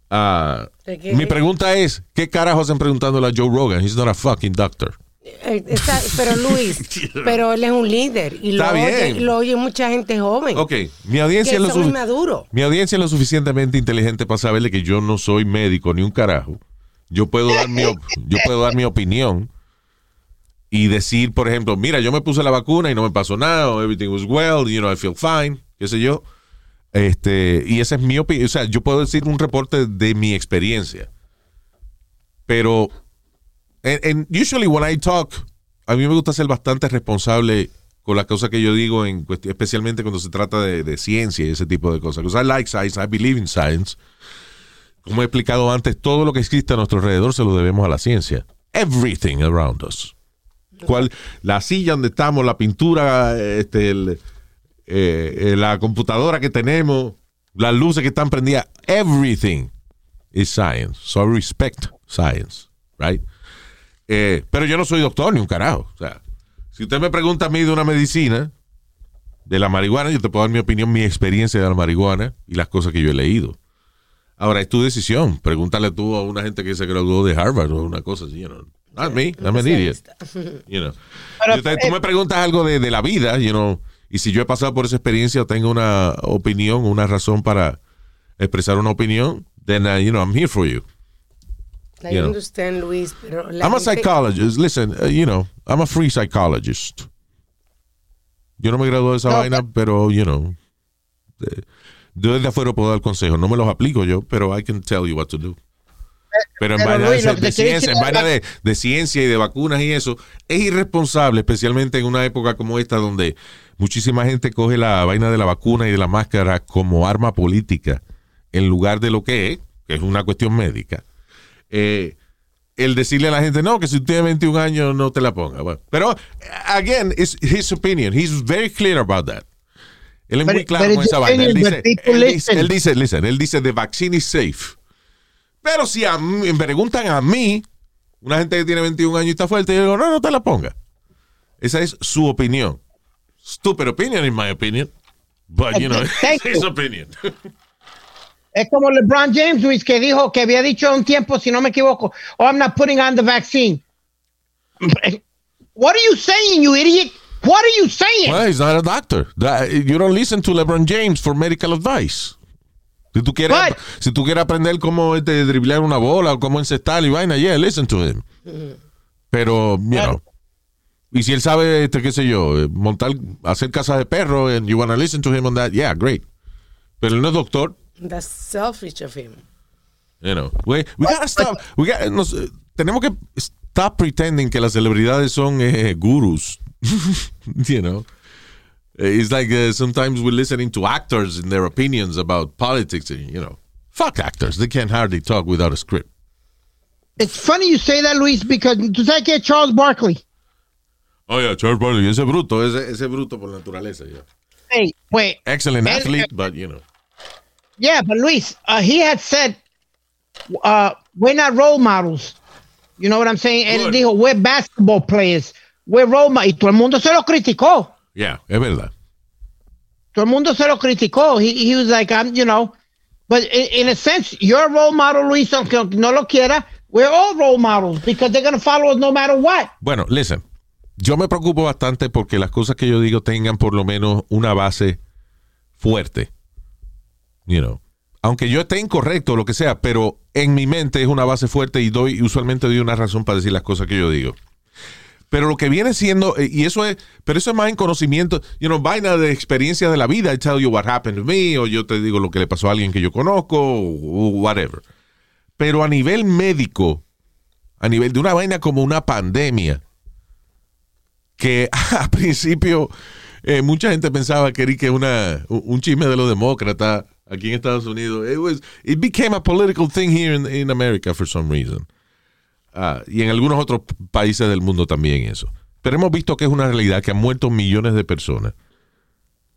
ah, mi pregunta es, ¿qué carajo hacen preguntándole a Joe Rogan? He's not a fucking doctor. Eh, está- pero Luis, pero él es un líder y lo oye, lo oye mucha gente joven. Ok, mi audiencia, es lo inmaduros. mi audiencia es lo suficientemente inteligente para saberle que yo no soy médico ni un carajo. Yo puedo dar mi, yo puedo dar mi opinión y decir, por ejemplo, mira, yo me puse la vacuna y no me pasó nada, everything was well, you know, I feel fine, qué sé yo. Este, y esa es mi opinión, o sea, yo puedo decir un reporte de mi experiencia. Pero, and, usually when I talk, a mí me gusta ser bastante responsable con las cosas que yo digo, en especialmente cuando se trata de, ciencia y ese tipo de cosas. Because I like science, I believe in science. Como he explicado antes, todo lo que existe a nuestro alrededor se lo debemos a la ciencia. Everything around us. Cual, la silla donde estamos, la pintura, este, eh, eh, la computadora que tenemos, las luces que están prendidas, everything is science. So I respect science, right? Eh, pero yo no soy doctor ni un carajo. O sea, si usted me pregunta a mí de una medicina, de la marihuana, yo te puedo dar mi opinión, mi experiencia de la marihuana y las cosas que yo he leído. Ahora, es tu decisión. Pregúntale tú a una gente que se graduó de Harvard o una cosa así, you know. Not me, I'm an idiot. You know. Pero, Yo te- tú me preguntas algo de, de la vida, you know, y si yo he pasado por esa experiencia o tengo una opinión, una razón para expresar una opinión, then, uh, you know, I'm here for you. I you know. understand, Luis, pero I'm a psychologist. Listen, uh, you know, I'm a free psychologist. Yo no me gradué de esa No, vaina, pero, you know, eh, yo desde afuera puedo dar consejos. No me los aplico yo, pero I can tell you what to do. Pero en vaina, Luis, de, de ciencia, en vaina de, de ciencia y de vacunas y eso, es irresponsable, especialmente en una época como esta donde muchísima gente coge la vaina de la vacuna y de la máscara como arma política en lugar de lo que es, que es una cuestión médica. Eh, el decirle a la gente, no, que si tú tienes 21 años no te la ponga. Bueno, pero, again, it's his opinion. He's very clear about that. Él es But- muy claro con esa vaina. Él dice, people él dice, listen. él dice, listen, él dice, the vaccine is safe. Pero si a mí- me preguntan a mí, una gente que tiene 21 años y está fuerte, yo digo, no, no te la ponga. Esa es su opinión. Stupid opinion, in my opinion. But, you know, it's his opinion. Es como LeBron James, Luis, que dijo que había dicho un tiempo, si no me equivoco, oh, I'm not putting on the vaccine. What are you saying, you idiot? What are you saying? Well, he's not a doctor. You don't listen to LeBron James for medical advice. Si tú quieres, But- si tú quieres aprender cómo este, driblar una bola o cómo encestar y vaina, yeah, listen to him. Pero, you know, Y si él sabe, este, qué sé yo, eh, montar, hacer casa de perro, and you wanna listen to him on that, yeah, great. Pero él no es doctor, That's selfish of him. you know. We, we gotta stop. We gotta- nos, tenemos que stop pretending que las celebridades son eh, gurus. you know. It's like uh, sometimes we're listening to actors and their opinions about politics, and, you know. Fuck actors. They can hardly talk without a script. It's funny you say that, Luis, because tú sabes que Charles Barkley. Oh, yeah, Charles Barkley. Ese bruto, ese, ese bruto por naturaleza, yeah. Hey, wait. Excellent Él- athlete, but, you know. Yeah, but Luis, uh, he had said, uh, we're not role models. You know what I'm saying? Él Good. dijo, we're basketball players. We're role models. Y todo el mundo se lo criticó. Yeah, es verdad. Todo el mundo se lo criticó. He, he was like, I'm, you know, but in, in a sense, you're a role model, Luis, aunque no lo quiera. We're all role models because they're going to follow us no matter what. Bueno, listen. Yo me preocupo bastante porque las cosas que yo digo tengan por lo menos una base fuerte. You know. Aunque yo esté incorrecto o lo que sea, pero en mi mente es una base fuerte y doy usualmente doy una razón para decir las cosas que yo digo. Pero lo que viene siendo, eh, y eso es, pero eso es más en conocimiento, you know, vaina de experiencia de la vida. I tell you what happened to me, o yo te digo lo que le pasó a alguien que yo conozco, o whatever. Pero a nivel médico, a nivel de una vaina como una pandemia, que a principio eh, mucha gente pensaba que era una, un un chisme de los demócratas aquí en Estados Unidos. It, was, it became a political thing here in, in America for some reason. Ah, y en algunos otros países del mundo también eso. Pero hemos visto que es una realidad que han muerto millones de personas.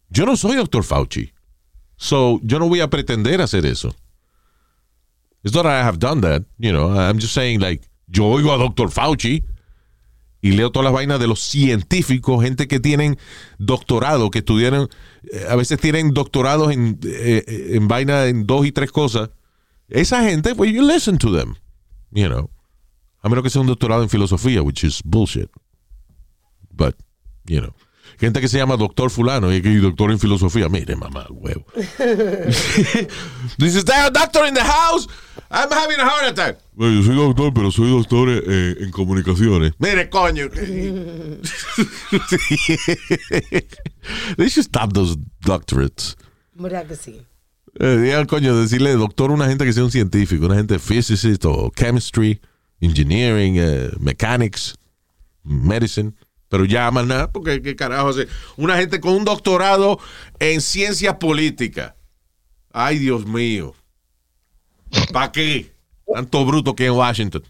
Yo no soy doctor Fauci. So, yo no voy a pretender hacer eso. It's not that I have done that, you know. I'm just saying, like, yo oigo a doctor Fauci y leo todas las vainas de los científicos, gente que tienen doctorado, que estudiaron, eh, a veces tienen doctorados en, eh, eh, en vaina en dos y tres cosas. Esa gente, pues, you listen to them, you know. A menos que sea un doctorado en filosofía, which is bullshit. But, you know. Gente que se llama doctor fulano y doctor en filosofía. Mire, mamá, huevo. Dices, "There a doctor in the house? I'm having a heart attack. Bueno, yo soy doctor, pero soy doctor eh, en comunicaciones. Mire, coño. They should stop those doctorates. ¿Verdad que sí? Eh, digan, coño, decirle doctor a una gente que sea un científico, una gente physicist o chemistry, engineering, eh, mechanics, medicine. Pero más nada, porque qué carajo hace. Una gente con un doctorado en ciencia política. Ay, Dios mío. ¿Para qué? Tanto bruto que en Washington.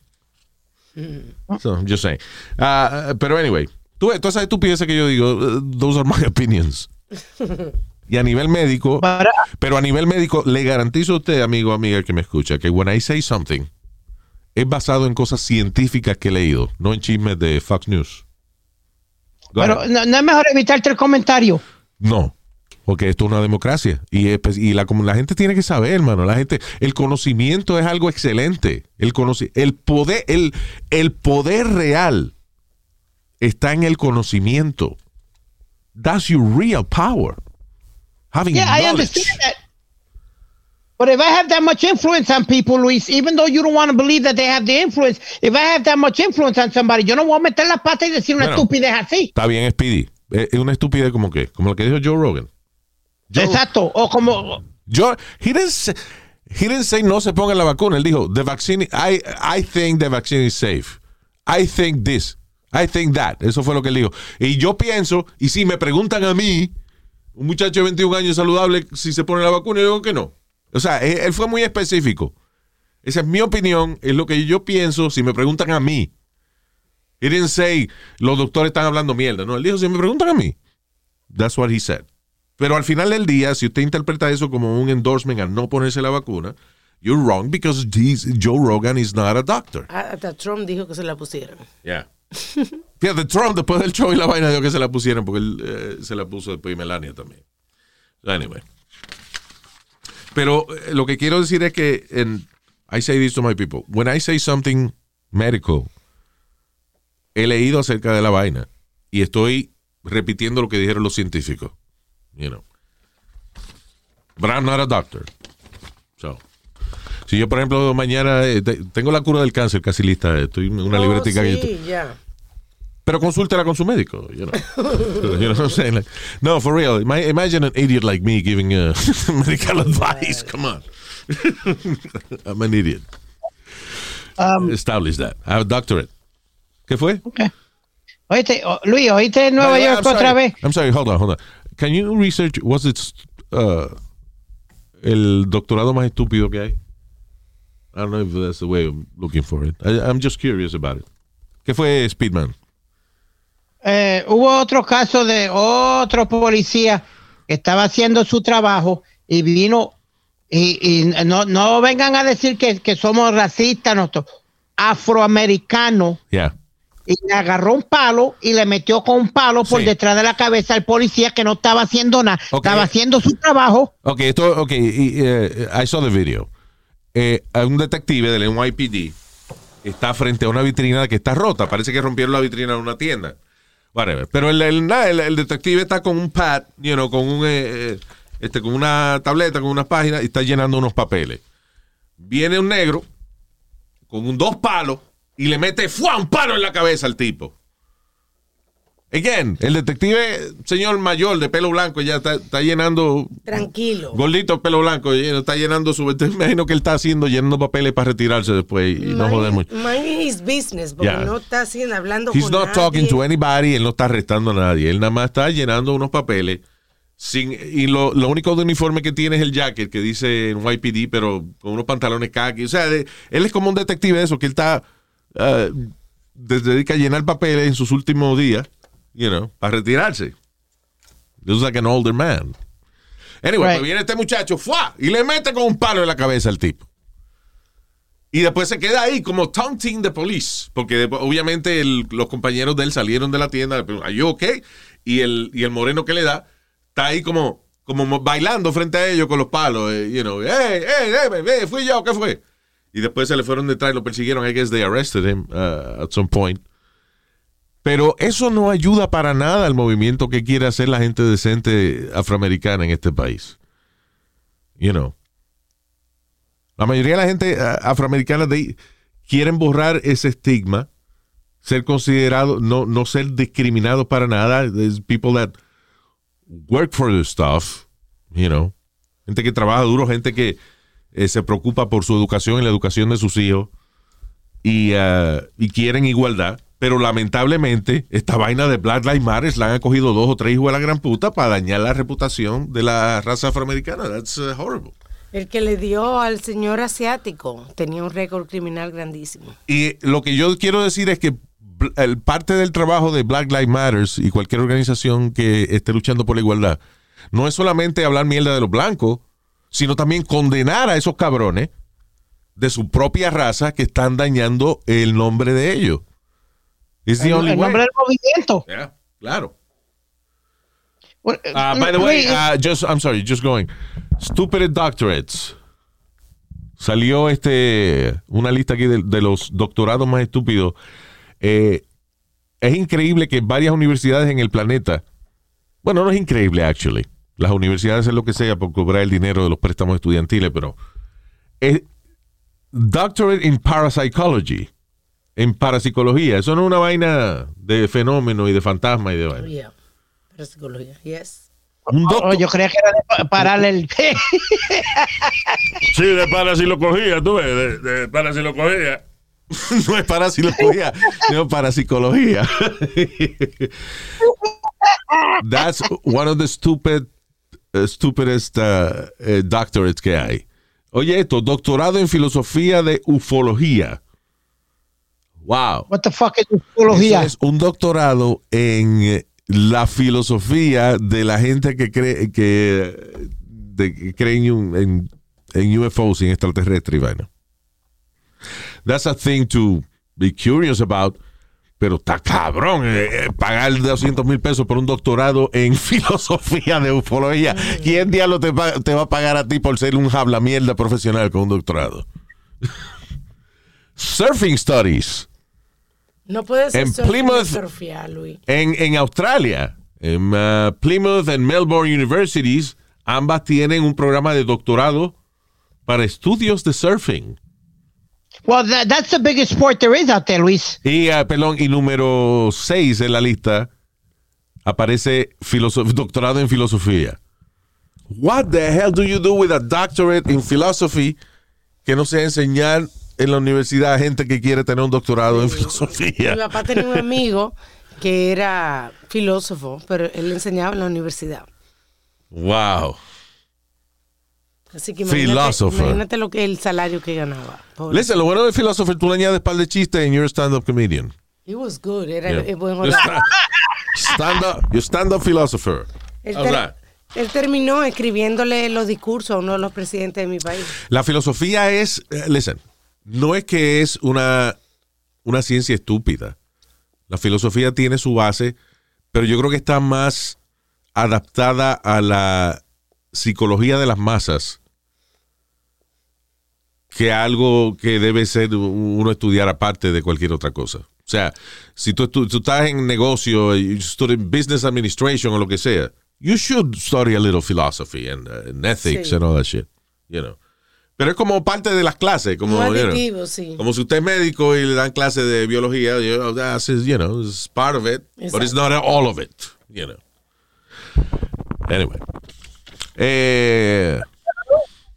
So, I'm just saying. Ah, pero anyway, tú, todas esas estupideces que yo digo, uh, those are my opinions. Y a nivel médico, pero a nivel médico, le garantizo a usted, amigo o amiga que me escucha, que when I say something, es basado en cosas científicas que he leído, no en chismes de Fox News. Pero no, no es mejor evitarte el comentario. No, porque esto es una democracia y, y la, la gente tiene que saber, hermano. La gente, el conocimiento es algo excelente. El, poder, el, el poder real está en el conocimiento. That's your real power. Having Yeah, I knowledge. understand that. But if I have that much influence on people, Luis, even though you don't want to believe that they have the influence, if I have that much influence on somebody, yo no voy a meter la pata y decir una Bueno. estupidez así. Está bien, Speedy. Es es una estupidez como que, como lo que dijo Joe Rogan. Joe, Exacto. O como, Joe- he didn't say, he didn't say no se pongan la vacuna. Él dijo, the vaccine, I, I think the vaccine is safe. I think this. I think that. Eso fue lo que él dijo. Y yo pienso, y si me preguntan a mí, un muchacho de 21 años saludable, si se pone la vacuna, yo digo que no. O sea, él, él fue muy específico. Esa es mi opinión, es lo que yo pienso si me preguntan a mí. He didn't say, los doctores están hablando mierda. No, él dijo, si me preguntan a mí. That's what he said. Pero al final del día, si usted interpreta eso como un endorsement a no ponerse la vacuna, you're wrong because Joe Rogan is not a doctor. Ah, Hasta Trump dijo que se la pusieron. Yeah. Fíjate, Trump después del show y la vaina dijo que se la pusieran porque él eh, se la puso después y Melania también. Anyway. Pero eh, lo que quiero decir es que en, I say this to my people. When I say something medical, he leído acerca de la vaina y estoy repitiendo lo que dijeron los científicos. You know. But I'm not a doctor. So. Si yo, por ejemplo, mañana eh, te- tengo la cura del cáncer casi lista, estoy en una Oh, libretica que yo sí. Pero consúltela con su médico. You know, you know what I'm saying? Like, no, for real. ima- Imagine an idiot like me giving uh, medical advice. Come on. I'm an idiot. Um, Establish that. I have a doctorate. ¿Qué fue? ok. Oíste, oh, Luis, ¿oíste en Nueva York I'm otra sorry. vez? I'm sorry, hold on, hold on. Can you research, was it uh, el doctorado más estúpido que hay? I don't know if that's the way I'm looking for it. I, I'm just curious about it. ¿Qué fue Speedman? Eh, hubo otro caso de otro policía que estaba haciendo su trabajo y vino y, y no, no vengan a decir que, que somos racistas nosotros afroamericanos Yeah. y le agarró un palo y le metió con un palo por Sí. detrás de la cabeza al policía que no estaba haciendo nada, estaba haciendo su trabajo. Ok, esto, ok, y, eh, I saw the video. Eh, un detective del NYPD está frente a una vitrina que está rota. Parece que rompieron la vitrina de una tienda. Pero el, el- el detective está con un pad, you know, con un eh, eh, este, con una tableta, con unas páginas y está llenando unos papeles. Viene un negro con un dos palos y le mete ¡fua! un palo en la cabeza al tipo. Again, el detective, señor mayor de pelo blanco, ya está, está llenando Tranquilo. Gordito, pelo blanco, está llenando su. Imagino que él está haciendo, llenando papeles para retirarse después y no joder mucho. Mind his business, porque Yeah. no está haciendo, hablando He's con not nadie. talking to anybody, él no está arrestando a nadie. Él nada más está llenando unos papeles. Sin, y lo, lo único de uniforme que tiene es el jacket que dice en YPD, pero con unos pantalones khaki. O sea, de- él es como un detective de eso, que él está. ah, de- dedica a llenar papeles en sus últimos días, you know, para retirarse. Looks like an older man. Anyway, Right. pues viene este muchacho, ¡fua! Y le mete con un palo en la cabeza al tipo. Y después se queda ahí como taunting the police. Porque después, obviamente el- los compañeros de él salieron de la tienda, le preguntan, ¿Are you okay? Y el, y el moreno que le da está ahí como, como mo- bailando frente a ellos con los palos. eh, you know, hey, hey, hey, hey, fui yo, ¿qué fue? Y después se le fueron detrás y lo persiguieron. I guess they arrested him uh, at some point. Pero eso no ayuda para nada al movimiento que quiere hacer la gente decente afroamericana en este país. You know. La mayoría de la gente ah, afroamericana de, quieren borrar ese estigma, ser considerado, no, no ser discriminados para nada. There's people that work for the stuff, you know. Gente que trabaja duro, gente que eh, se preocupa por su educación y la educación de sus hijos y, y quieren igualdad. Pero lamentablemente, esta vaina de Black Lives Matter la han cogido dos o tres hijos de la gran puta para dañar la reputación de la raza afroamericana. That's uh, horrible. El que le dio al señor asiático tenía un récord criminal grandísimo. Y lo que yo quiero decir es que el parte del trabajo de Black Lives Matters y cualquier organización que esté luchando por la igualdad no es solamente hablar mierda de los blancos, sino también condenar a esos cabrones de su propia raza que están dañando el nombre de ellos. It's the El, only el way. nombre del movimiento. Yeah, claro. Uh, by the way, uh, just I'm sorry, just going. Stupid doctorates. Salió este una lista aquí de, de los doctorados más estúpidos. Eh, es increíble que varias universidades en el planeta, bueno, no es increíble, actually. Las universidades hacen lo que sea por cobrar el dinero de los préstamos estudiantiles, pero es doctorate in parapsychology, en parapsicología. Eso no es una vaina de fenómeno y de fantasma y de vaina. Yeah. Pero psicología, yes. Un oh, doctor- yo creía que era de pa- pararle el... Sí, de para si lo cogía, tú ves, de, de para si lo cogía. no es para psicología, sino para psicología. That's one of the stupid, uh, stupidest uh, uh, doctorates que hay. Oye, esto, doctorado en filosofía de ufología. Wow. What the fuck es ufología? Eso es un doctorado en eh, la filosofía de la gente que cree que, de, que cree en, en, en UFOs y en extraterrestres vaina. That's a thing to be curious about. Pero está cabrón eh, eh, pagar 200 mil pesos por un doctorado en filosofía de ufología. ¿Quién diablo te, pa- te va a pagar a ti por ser un habla mierda profesional con un doctorado? Surfing Studies. No puedes ser En Plymouth- surfear, Luis. En, en Australia, en uh, Plymouth and Melbourne Universities, ambas tienen un programa de doctorado para estudios de surfing. Well, that, that's the biggest sport there is out there, Luis. Y, ah, perdón, y número 6 en la lista aparece doctorado en filosofía. What the hell do you do with a doctorate in philosophy que no sea enseñar en la universidad gente que quiere tener un doctorado en Mi filosofía? papá tenía un amigo que era filósofo, pero él enseñaba en la universidad. Wow. Así que imagínate, lo que el salario que ganaba. Pobre. Listen, lo bueno de philosopher, tú le añades par de chistes and you're a stand-up comedian. He was good, era Yeah. el buen Stand-up, you're stand-up philosopher. Ter- that? él terminó escribiéndole los discursos a uno de los presidentes de mi país. La filosofía es, eh, listen, no es que es una, una ciencia estúpida. La filosofía tiene su base, pero yo creo que está más adaptada a la psicología de las masas que algo que debe ser uno estudiar aparte de cualquier otra cosa. O sea, si tú, estás en negocio, you study business administration o lo que sea, you should study a little philosophy and, uh, and ethics Sí. and all that shit, you know. Pero es como parte de las clases, como, Un you know, aditivo, sí. como si usted es médico y le dan clases de biología, you know, that's, you know, it's part of it, but it's not all of it, you know. Anyway. Eh,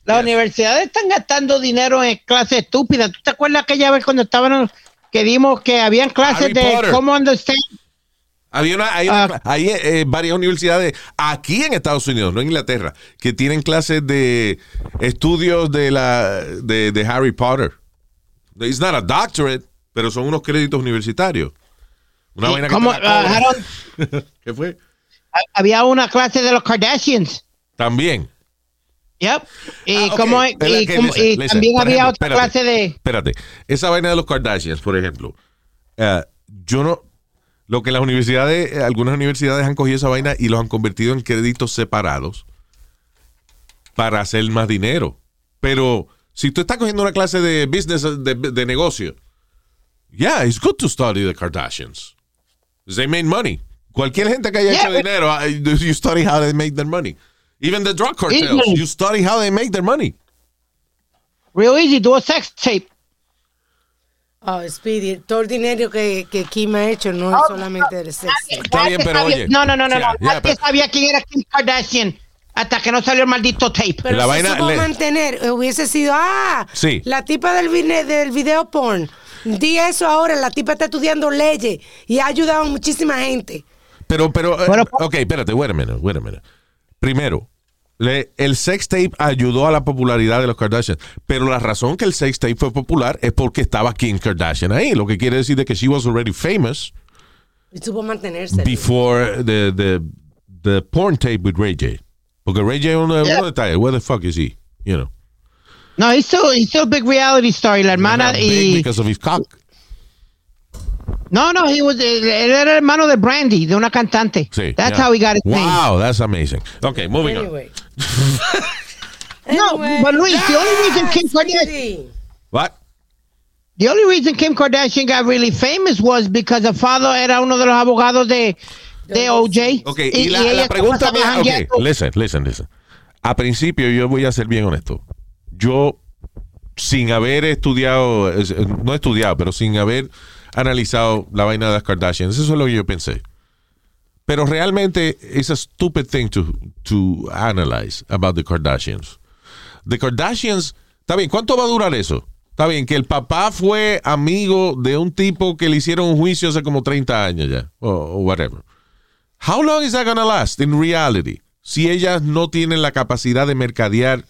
Las universidades están gastando dinero en clases estúpidas. ¿Tú te acuerdas aquella vez cuando estaban que dimos que habían clases Harry de Potter. cómo understand? Había una, hay, una Ah. hay, eh, varias universidades aquí en Estados Unidos, no en Inglaterra, que tienen clases de estudios de la de, de Harry Potter. It's not a doctorate, pero son unos créditos universitarios. Una vaina que ¿cómo. Harold? ¿Qué fue? Había una clase de los Kardashians. También. Yep. Y, Ah, como, y, que como- listen, y listen. también había ejemplo, otra espérate. clase de... Espérate. Esa vaina de los Kardashians, por ejemplo. eh, yo no. Lo que las universidades, eh, algunas universidades han cogido esa vaina y los han convertido en créditos separados para hacer más dinero. Pero si tú estás cogiendo una clase de business, de, de negocio, yeah, it's good to study the Kardashians. They made money. Cualquier gente que haya Yeah, hecho dinero, you study how they make their money. Even the drug cartels, you study how they make their money. Real easy, do a sex tape. Oh, Speedy, todo el dinero que, que Kim ha hecho no es solamente del sexo. Está bien, pero sabía- oye. No, no, no, no. Ya, no. Nadie pero- sabía quién era Kim Kardashian hasta que no salió el maldito tape. Pero La si vaina supo le- mantener, eh, hubiese sido, ah, Sí. la tipa del, del video porn. Di eso ahora, la tipa está estudiando leyes y ha ayudado a muchísima gente. Pero, pero, eh, Bueno, ok, espérate, wait a minute, wait a minute. Primero, le- el sex tape ayudó a la popularidad de los Kardashian, pero la razón que el sex tape fue popular es porque estaba Kim Kardashian ahí, lo que quiere decir de que she was already famous Y supo mantenerse. before the, the, the porn tape with Ray J. Porque Ray J uno, Yeah. detalle, where the fuck is he? You know. No, he's still, he's still a big reality story. La hermana Big y... because of his cock. No, no, he was, él era el hermano de Brandy, de una cantante. Sí. That's yeah. how he got his name. Wow, that's amazing. Okay, moving on. Anyway. No, but Luis, the only reason Kim Kardashian. What? the only reason Kim Kardashian got really famous was because her father era uno de los abogados de, de OJ. Ok, y, la, la pregunta mía, ok, listen, listen, listen. A principio yo voy a ser bien honesto. Yo, sin haber estudiado, es- no he estudiado, pero sin haber analizado la vaina de las Kardashians, eso es lo que yo pensé. Pero realmente es a stupid thing to, to analyze about the Kardashians. The Kardashians, está bien, ¿cuánto va a durar eso? Está bien, que el papá fue amigo de un tipo que le hicieron un juicio hace como 30 años ya, o whatever. How long is that gonna last in reality? Si ellas no tienen la capacidad de mercadear,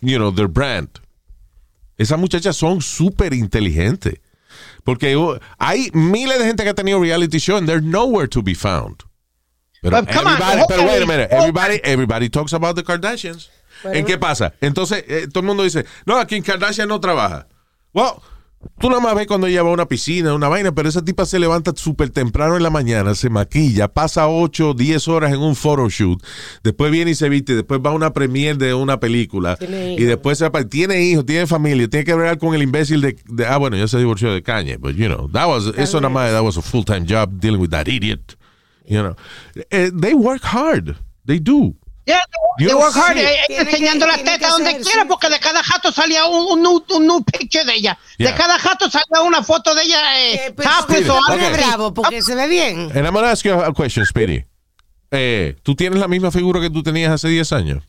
you know, their brand. Esas muchachas son súper inteligentes. Porque hay miles de gente que ha tenido reality show and they're nowhere to be found. Pero, But on, everybody, pero wait a minute, everybody, everybody talks about the Kardashians. ¿En qué pasa? Entonces, eh, todo el mundo dice, no, aquí en Kardashian no trabaja. Well, tú nada más ves cuando ella va a una piscina, una vaina, pero esa tipa se levanta súper temprano en la mañana, se maquilla, pasa 8, 10 horas en un photoshoot, después viene y se viste, después va a una premiere de una película, y después se tiene hijos, tiene familia, tiene que ver con el imbécil de, de- ah, bueno, ya se divorció de Kanye, but you know, that was, eso nada más, that was a full-time job dealing with that idiot, you know. Eh, they work hard, they do. Yeah, they, You they don't work hard, see it. eh, enseñando la tiene que teta donde hacer quiera, ejercicio. porque de cada jato salía un, un, un new picture de ella. Yeah. De cada jato salía una foto de ella eh, Eh, pero topless se o algo bravo porque se ve bien. And I'm gonna ask you a question, Speedy. Eh, ¿Tú tienes la misma figura que tú tenías hace 10 años?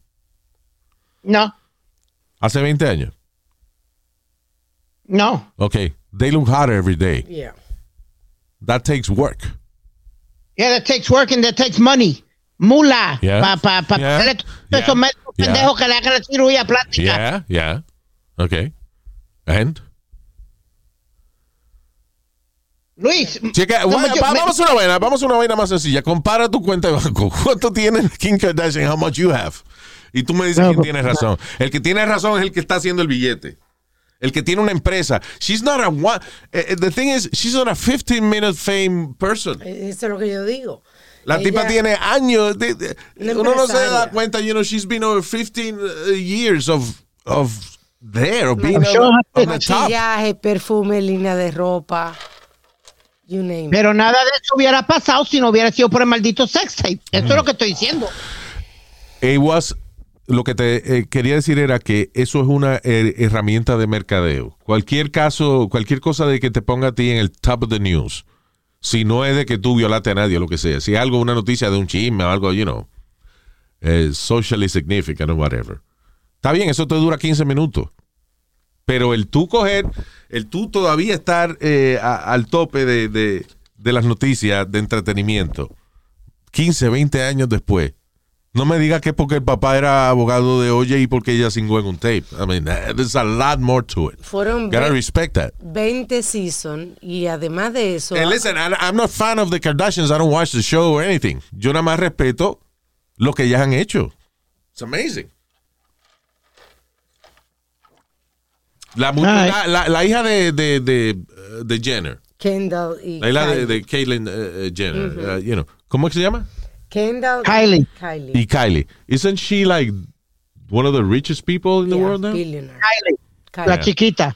No, ¿Hace 20 años? no. Okay. They look hotter every day. Yeah. That takes work. Yeah, that takes work and that takes money. Mula. Yeah. Para pa, pa, Yeah. hacerle todos Yeah. esos médicos Yeah. pendejos que le hagan la cirugía plástica. Yeah, yeah. Okay. And? Luis. Chica, no, vaya, yo- va- me- vamos a una vaina, vamos a una vaina más sencilla. Compara tu cuenta de banco. ¿Cuánto tiene Kim Kardashian? How much you have? Y tú me dices No, quién tiene razón. El que tiene razón es el que está haciendo el billete. El que tiene una empresa. She's not a one. eh, eh, the thing is, she's not a 15 minute fame person. Eso es lo que yo digo. La Ella- tipa tiene años. de- de- Una uno no se da empresaria. cuenta, you know, she's been over 15 uh, years of, of there, of being on, her on the top. Maquillaje, perfume, línea de ropa. You name it. Pero nada de eso hubiera pasado si no hubiera sido por el maldito sex tape. Eso es lo que estoy diciendo. It was, lo que te eh, quería decir era que eso es una eh, herramienta de mercadeo. Cualquier caso, cualquier cosa de que te ponga a ti en el top of the news, si no es de que tú violaste a nadie o lo que sea, si algo, una noticia de un chisme o algo, you know, eh, socially significant or whatever. Está bien, eso te dura 15 minutos. Pero el tú coger, el tú todavía estar eh, al tope de, de- de las noticias de entretenimiento, 15, 20 años después, no me digas que es porque el papá era abogado de Oye y porque ella singó en un tape. I mean, there's a lot more to it. Fueron Gotta respect that. 20 seasons y además de eso. And listen, I'm not fan of the Kardashians. I don't watch the show or anything. Yo nada más respeto lo que ellas han hecho. It's amazing. La, la, la- la hija de, de, de, de Jenner, Kendall y la hija de, Kylie. de Caitlyn uh, uh, Jenner, uh, you know, ¿cómo es que se llama? Kendall Kylie. Kylie. Y Kylie. Isn't she like one of the richest people in the Yeah, world now? billionaire. Kylie, Kylie. la chiquita.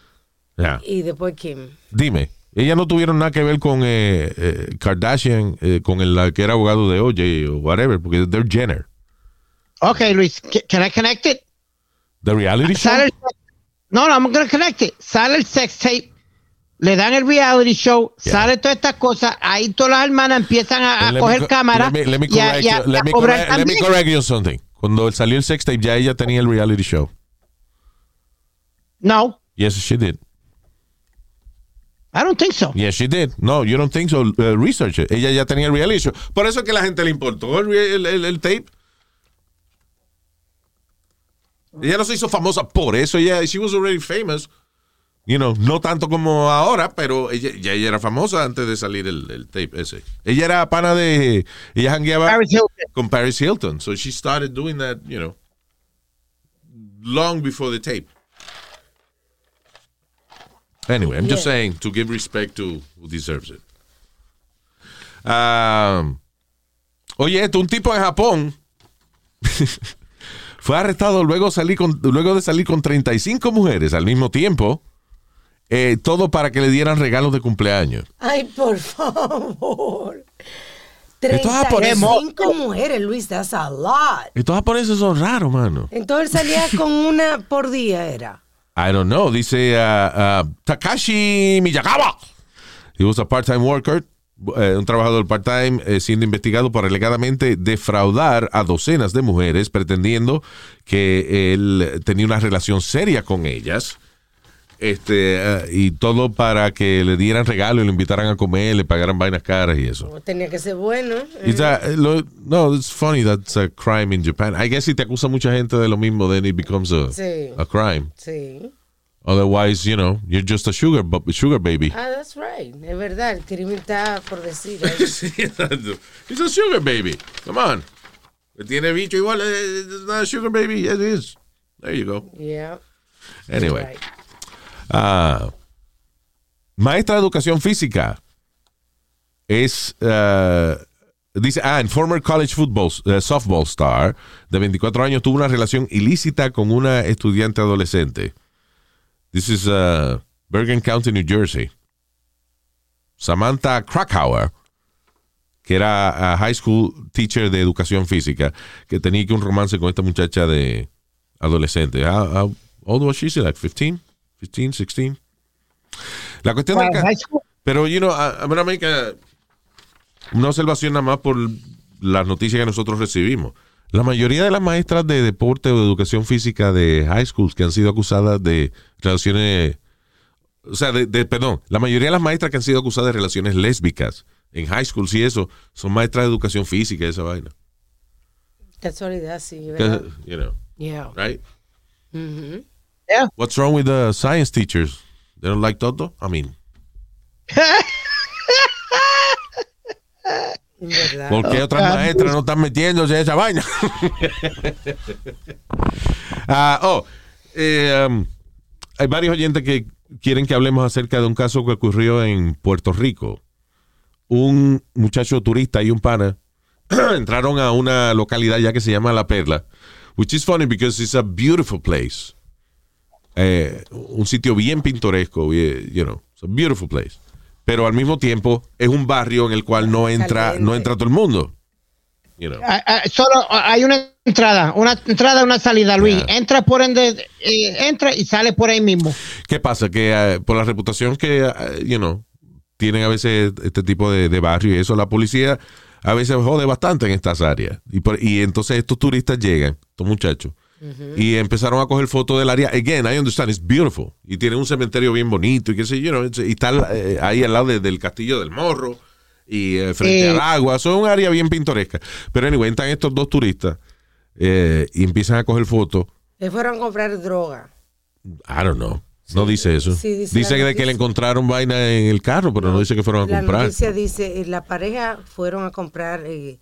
Yeah. Y después Kim. Dime, ellas no tuvieron nada que ver con eh, eh, Kardashian, eh, con el la que era abogado de OJ o whatever, porque they're Jenner. Okay, Luis, ca- can I connect it? The reality show. No, no, I'm going to connect it. Sale el sex tape, le dan el reality show, Yeah. sale todas estas cosas, ahí todas las hermanas empiezan a, coger co- cámara Let me, y a, correct y a- let me cobrar correct- let me también. correct you something. Cuando salió el sex tape, ya ella tenía el reality show. No, Yes, she did. I don't think so. Yes, she did. No, you don't think so. Uh, research it. Ella ya tenía el reality show. Por eso es que la gente le importó el, re- el- el- el tape. Ella no se hizo famosa por eso. Ella, she was already famous. You know, no tanto como ahora, pero ella, ya ella era famosa antes de salir el, el tape ese. Ella era pana de. Ella jangueaba Paris con Paris Hilton. So she started doing that, you know, long before the tape. Anyway, I'm just Yeah. saying to give respect to who deserves it. Um, oye, esto, un tipo en Japón fue arrestado luego, salí con, luego de salir con 35 mujeres al mismo tiempo, eh, todo para que le dieran regalos de cumpleaños. Ay, por favor. Estos japoneses- 35 mujeres, Luis, that's a lot. Estos japoneses son raros, mano. Entonces salía con una por día, era. I don't know. Dice uh, uh, Takashi Miyagawa. He was a part-time worker, eh, un trabajador part-time, eh, siendo investigado por alegadamente defraudar a docenas de mujeres, pretendiendo que él tenía una relación seria con ellas. Este, eh, y todo para que le dieran regalo y lo invitaran a comer, le pagaran vainas caras y eso. Tenía que ser bueno. Is that- eh, lo- no, it's funny that's a crime in Japan. I guess si te acusa mucha gente de lo mismo, then it becomes a, Sí. a crime. Sí. Otherwise, you know, you're just a sugar, sugar baby. Ah, that's right. Es verdad, el crimen está por decir. He's a sugar baby. Come on. Tiene bicho igual. eh, It's not a sugar baby. Yes, it is. There you go. Yeah. Anyway. Ah, maestra de educación física es. ah, dice, ah, en former college football, eh, softball star de 24 años tuvo una relación ilícita con una estudiante adolescente. This is uh, Bergen County, New Jersey. Samantha Krakauer que era a high school teacher de educación física, que tenía un romance con esta muchacha de adolescente. How, how old was? She Like 15, 15, 16. La cuestión del school. pero, you know, I'm gonna make a- una observación nada más por las noticias que nosotros recibimos. La mayoría de las maestras de deporte o de educación física de high schools que han sido acusadas de relaciones, o sea, de, de- perdón, la mayoría de las maestras que han sido acusadas de relaciones lésbicas en high schools y eso, son maestras de educación física esa vaina. Casualidad, sí, ¿verdad? you know, Yeah. right? Ujú. What's wrong with the science teachers? They don't like Toto? I mean, ¿Verdad? ¿por qué otras maestras no están metiéndose en esa vaina? Ah, oh, eh, um, hay varios oyentes que quieren que hablemos acerca de un caso que ocurrió en Puerto Rico. Un muchacho turista y un pana entraron a una localidad ya que se llama La Perla, which is funny because it's a beautiful place. Eh, un sitio bien pintoresco, you know, it's a beautiful place. Pero al mismo tiempo es un barrio en el cual no entra, no entra todo el mundo. You know. Ah, ah, solo ah, hay una entrada, una entrada, una salida, Luis. Yeah. Entra por ende, eh, entra y sale por ahí mismo. ¿Qué pasa? Que por la reputación que, you know, tienen a veces este tipo de, de barrio y eso, la policía a veces jode bastante en estas áreas. Y, por- y entonces estos turistas llegan, estos muchachos, y empezaron a coger fotos del área. Again, I understand, it's beautiful. Y tiene un cementerio bien bonito y qué sé yo, know, y está eh, ahí al lado de- del castillo del morro y eh, frente Eh. al agua. Eso es un área bien pintoresca. Pero anyway, entran estos dos turistas eh, y empiezan a coger fotos. Le fueron a comprar droga. I don't know. No dice eso. sí, dice dice la que, que le encontraron vaina en el carro, pero no, dice que fueron a La comprar. noticia dice, eh, la pareja fueron a comprar eh,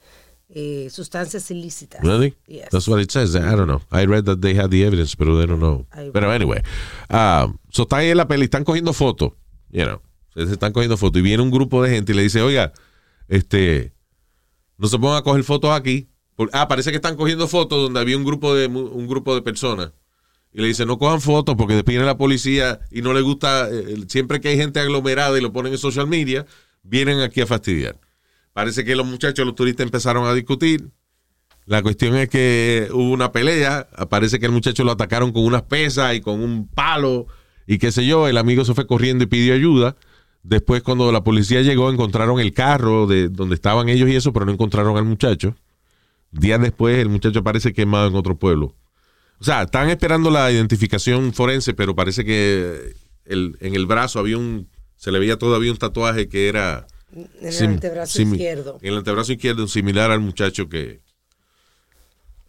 eh, sustancias ilícitas. Really? Yes. That's what it says. I don't know. I read that they had the evidence, pero they don't know. Pero anyway, uh, so están ahí en la peli, están cogiendo fotos, you know. Se están cogiendo fotos y viene un grupo de gente y le dice, oiga, este, no se pongan a coger fotos aquí. Ah, parece que están cogiendo fotos donde había un grupo de un grupo de personas. Y le dice, no cojan fotos porque después viene la policía y no le gusta, eh, siempre que hay gente aglomerada y lo ponen en social media, vienen aquí a fastidiar. Parece que los muchachos, los turistas empezaron a discutir. La cuestión es que hubo una pelea. Parece que el muchacho lo atacaron con unas pesas y con un palo y qué sé yo. El amigo se fue corriendo y pidió ayuda. Después, cuando la policía llegó, encontraron el carro de donde estaban ellos y eso, pero no encontraron al muchacho. Días después, el muchacho aparece quemado en otro pueblo. O sea, están esperando la identificación forense, pero parece que el- en el brazo había un. Se le veía todavía un tatuaje que era. En el sim- antebrazo izquierdo. En el antebrazo izquierdo, similar al muchacho que.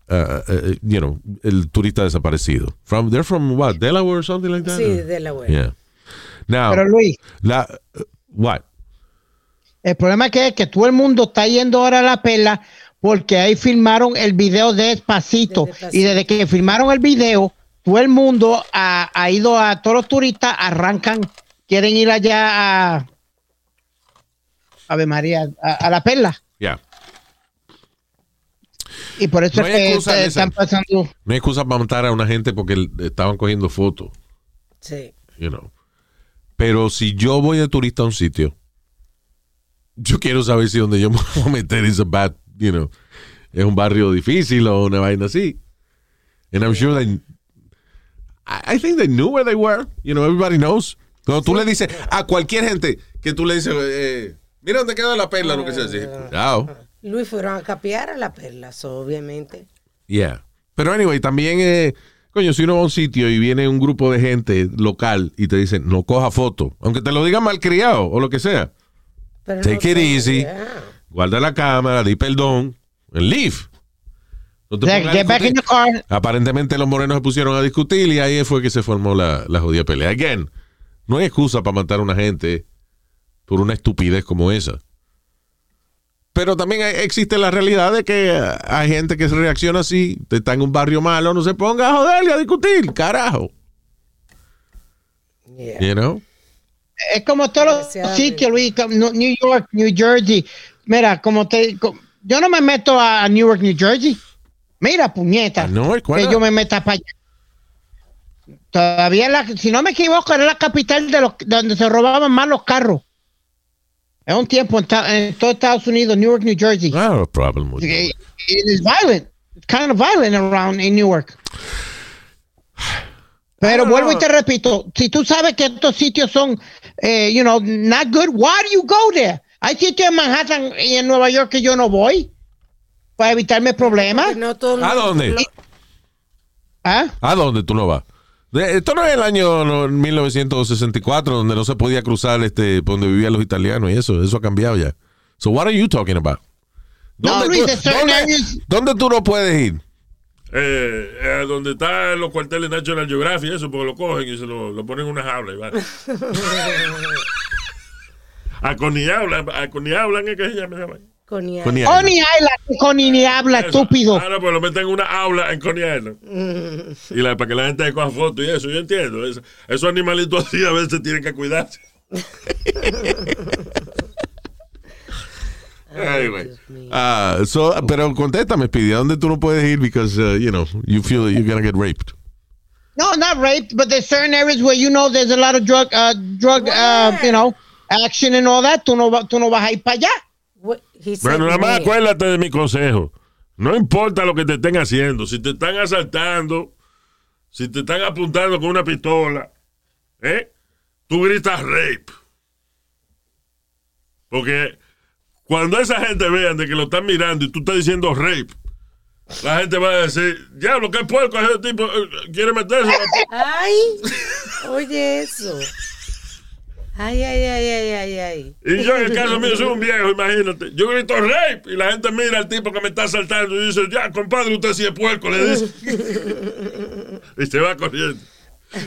uh, uh, you know, el turista desaparecido. From, they're from what? Delaware or something like that? Sí, Or- Delaware. Yeah. Now, Pero Luis, la, uh, what? el problema es que, que todo el mundo está yendo ahora a la perla porque ahí filmaron el video de Despacito. De Despacito. Y desde que filmaron el video, todo el mundo ha, ha ido a, todos los turistas arrancan, quieren ir allá a, Ave María, a, a la perla. Yeah. Y por eso No es que esa. están pasando. No hay excusa para matar a una gente porque estaban cogiendo fotos, Sí. you know. Pero si yo voy de turista a un sitio, yo quiero saber si donde yo me voy a meter es a bad, you know, es un barrio difícil o una vaina así. And I'm sure they, I I think they knew where they were. You know, everybody knows. Cuando tú le dices a cualquier gente que tú le dices, eh, mira dónde queda la perla, lo que sea así. Cuidado. Luis fueron a capear a la perla, obviamente. Yeah. Pero anyway, también, eh, coño, si uno va a un sitio y viene un grupo de gente local y te dicen, no coja foto, aunque te lo digan malcriado o lo que sea, Pero Take it easy. yeah. guarda la cámara, di perdón, and leave. No te get back in the car. Aparentemente los morenos se pusieron a discutir y ahí fue que se formó la, la jodida pelea. Again, no hay excusa para matar a una gente por una estupidez como esa. Pero también existe la realidad de que hay gente que se reacciona así, te está en un barrio malo, no se ponga a joder y a discutir, carajo. Yeah. You know? Es como todos los sitios, Luis, New York, New Jersey. Mira, como te. yo no me meto a Newark, New Jersey. Mira, puñeta. Ah, no, ¿cuál que yo me meta para allá. Todavía, la, si no me equivoco, era la capital de los, donde se robaban más los carros. Es un tiempo en, en todo Estados Unidos, Newark, New Jersey. I don't have a problem with It, it. is violent. It's kind of violent around in Newark. Pero vuelvo y te repito, si tú sabes que estos sitios son, eh, you know, not good, why do you go there? Hay sitios en Manhattan y en Nueva York que yo no voy para evitarme problemas. No ¿A dónde? lo- ¿Ah? ¿A dónde tú no vas? De- Esto no es el año no, 1964 donde no se podía cruzar este donde vivían los italianos y eso, eso ha cambiado ya. So what are you talking about? No, ¿Dónde, Luis, tú, dónde- areas- dónde tú no puedes ir? Eh, eh, donde están los cuarteles National Geographic, eso, porque lo cogen y se lo, lo ponen en una jaula y va. a Coney Island, a Island es que se llama. Coney Island. Coney Island, Coney ni habla, Eso. estúpido. Ahora pues lo meten en una aula en Coney Island. y la, para que la gente coja fotos y eso, yo entiendo. Eso- esos animalitos así a veces tienen que cuidarse. Anyway. Ah, so, pero contéstame, Speedy, ¿a dónde tú no puedes ir because, uh, you know, you feel that you're gonna get raped? No, not raped, but there's certain areas where you know there's a lot of drug, uh, drug, uh, you know, action and all that. Tú no, tú no vas a ir para allá. Bueno, nada más acuérdate de mi consejo. No importa lo que te estén haciendo. Si te están asaltando, si te están apuntando con una pistola, ¿eh? Tú gritas rape. Porque cuando esa gente vean de que lo están mirando y tú estás diciendo rape, la gente va a decir, diablo, qué puerco ese tipo eh, quiere meterse. Ay, oye eso. Ay, ay, ay, ay, ay, ay. Y yo en el caso mío soy un viejo, imagínate. Yo grito rape y la gente mira al tipo que me está asaltando y dice, ya, compadre, usted sí es puerco, le dice. y se va corriendo.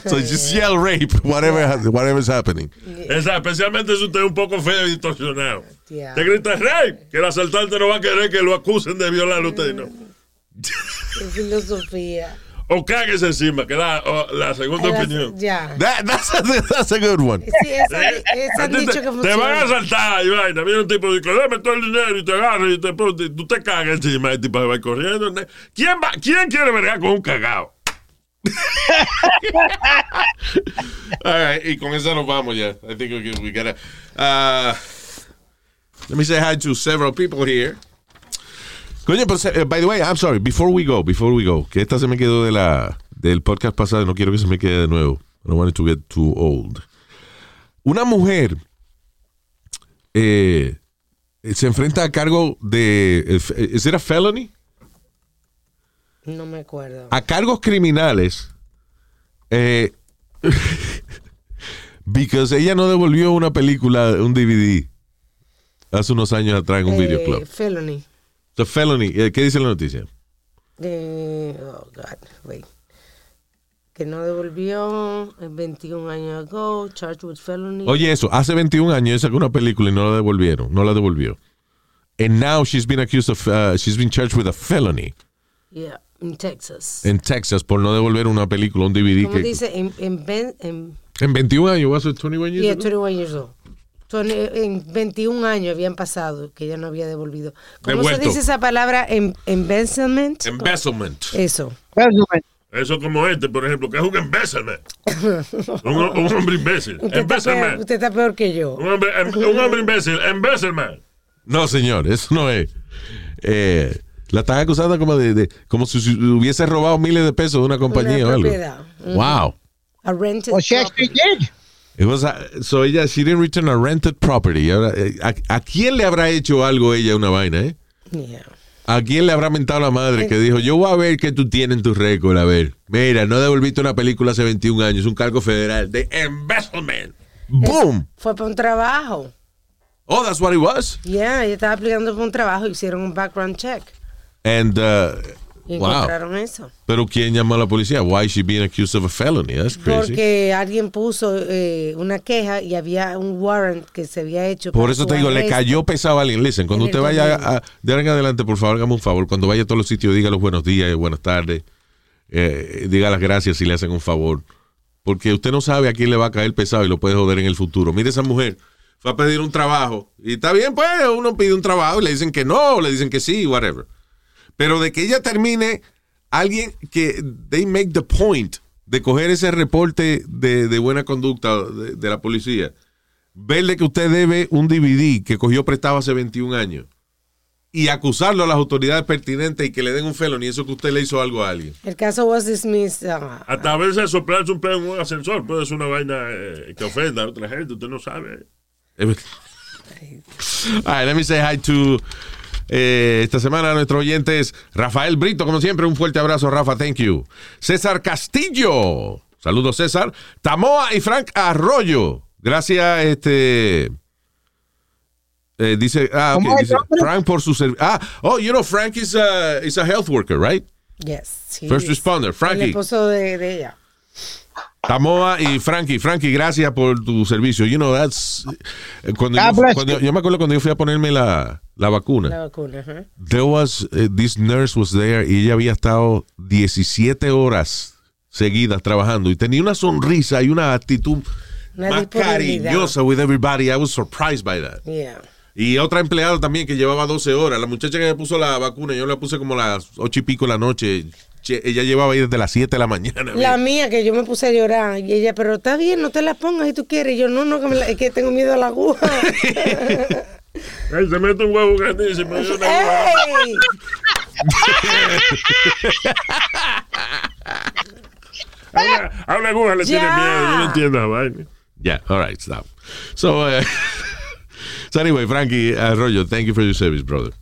So just yell rape, whatever, whatever's happening. Esa, especialmente si usted es un poco feo y distorsionado. Te grita rape, que el asaltante no va a querer que lo acusen de violar a usted, ¿no? Qué filosofía. O cáguese encima, que es la, o la segunda Ay, opinión. Ya. That, that's, a, that's a good one. Sí, esa, esa dicho te, que te funciona. van a asaltar y vaina. Viene un tipo y dice, dame todo el dinero y te agarra y te, pone- tú te cagas encima y el tipo va corriendo. ¿Quién, va, ¿Quién quiere vergar con un cagao? All right, y con eso nos vamos ya. I think we, we gotta. Uh, let me say hi to several people here. Coño, pero, eh, by the way, I'm sorry. Before we go, before we go, que esta se me quedó de la del podcast pasado. No quiero que se me quede de nuevo. I don't want it to get too old. Una mujer eh, se enfrenta a cargo de. ¿Es era felony? No me acuerdo. a cargos criminales eh, because ella no devolvió una película, un DVD hace unos años atrás en un Eh, videoclub. Felony. The felony, eh, ¿qué dice la noticia? Oh, God, wait. Que no devolvió en 21 años ago, charged with felony. Oye, eso, hace 21 años sacó una película y no la devolvieron, no la devolvió. And now she's been accused of, uh, she's been charged with a felony Yeah, in Texas. en Texas por no devolver una película, un DVD Como que dice, en, en, en en 21 años, was it 21 years yeah, ago? 21 years old. Son, eh, en 21 años habían pasado que ella no había devolvido. ¿Cómo Devuelto. se dice esa palabra? Em- embezzlement. Embezzlement. Eso. Eso como este, por ejemplo, que es un embezzlement. un, un hombre imbécil. Usted está, peor, Embezzlement. usted está peor que yo. Un hombre, em- un hombre imbécil. Embezzlement. No, señor, eso no es. Eh, la están acusando como de, de- como si hubiese robado miles de pesos de una compañía o algo. propiedad. Ujú. Wow. A rented actually property. It was a- so ella, she didn't return a rented property. Ahora, eh, ¿a, a quién le habrá hecho algo ella una vaina, eh? Yeah. ¿A quién le habrá mentado la madre que dijo, yo voy a ver qué tú tienes en tu récord? A ver, mira, no devolviste una película hace 21 años, un cargo federal de embezzlement. Boom. Fue para un trabajo. Oh, that's what it was. Yeah, ella estaba aplicando para un trabajo, hicieron un background check And, uh, y wow. encontraron eso. Pero ¿quién llamó a la policía? Why is she being accused of a felony? That's crazy. Porque alguien puso eh, una queja y había un warrant que se había hecho. Por eso te digo, le cayó pesado a alguien. Listen, cuando En usted vaya a, de ahora en adelante, por favor, hágame un favor. Cuando vaya a todos los sitios, diga los buenos días y buenas tardes. Eh, diga las gracias si le hacen un favor. Porque usted no sabe a quién le va a caer pesado y lo puede joder en el futuro. Mire esa mujer. Fue a pedir un trabajo. Y está bien, pues, uno pide un trabajo y le dicen que no, le dicen que sí, whatever. Pero de que ella termine, alguien que they make the point de coger ese reporte de, de buena conducta de, de la policía verle que usted debe un DVD que cogió prestado hace 21 años y acusarlo a las autoridades pertinentes y que le den un felón y eso que usted le hizo algo a alguien. El caso was dismissed. ah, Hasta a veces soplarse un pedo en un ascensor puede ser una vaina eh, que ofenda a otra gente, usted no sabe. All right, let me say hi to eh, esta semana a nuestros oyentes Rafael Brito, como siempre, un fuerte abrazo, Rafa, thank you. César Castillo, saludos César. Tamoa y Frank Arroyo, gracias, este. eh, dice, ah, ok, ¿Cómo es dice, el? Frank por su servicio. Ah, oh, you know, Frank is a, is a health worker, right? yes. First responder, El Frankie. esposo de, de ella. Tamoa y Frankie. Frankie, gracias por tu servicio. You know, that's. Cuando God yo, bless cuando- you. yo me acuerdo cuando yo fui a ponerme la, la vacuna. La vacuna. ajá. There was, eh, this nurse was there y ella había estado 17 horas seguidas trabajando y tenía una sonrisa y una actitud Una más cariñosa with everybody. I was surprised by that. Yeah. Y otra empleada también que llevaba 12 horas. La muchacha que me puso la vacuna, yo la puse como las 8 y pico de la noche. Che, ella llevaba ahí desde las 7 de la mañana. La mía, que yo me puse a llorar. Y ella, pero está bien, no te la pongas si tú quieres. Y yo, no, no, que me la- es que tengo miedo a la aguja. Ay, se mete un huevo grandísimo. y una aguja. ¡Ey! A una- aguja le tiene Ya. miedo, yo no entiendo la vaina. Yeah, all right, stop. So, uh, so anyway, Frankie Arroyo, thank you for your service, brother.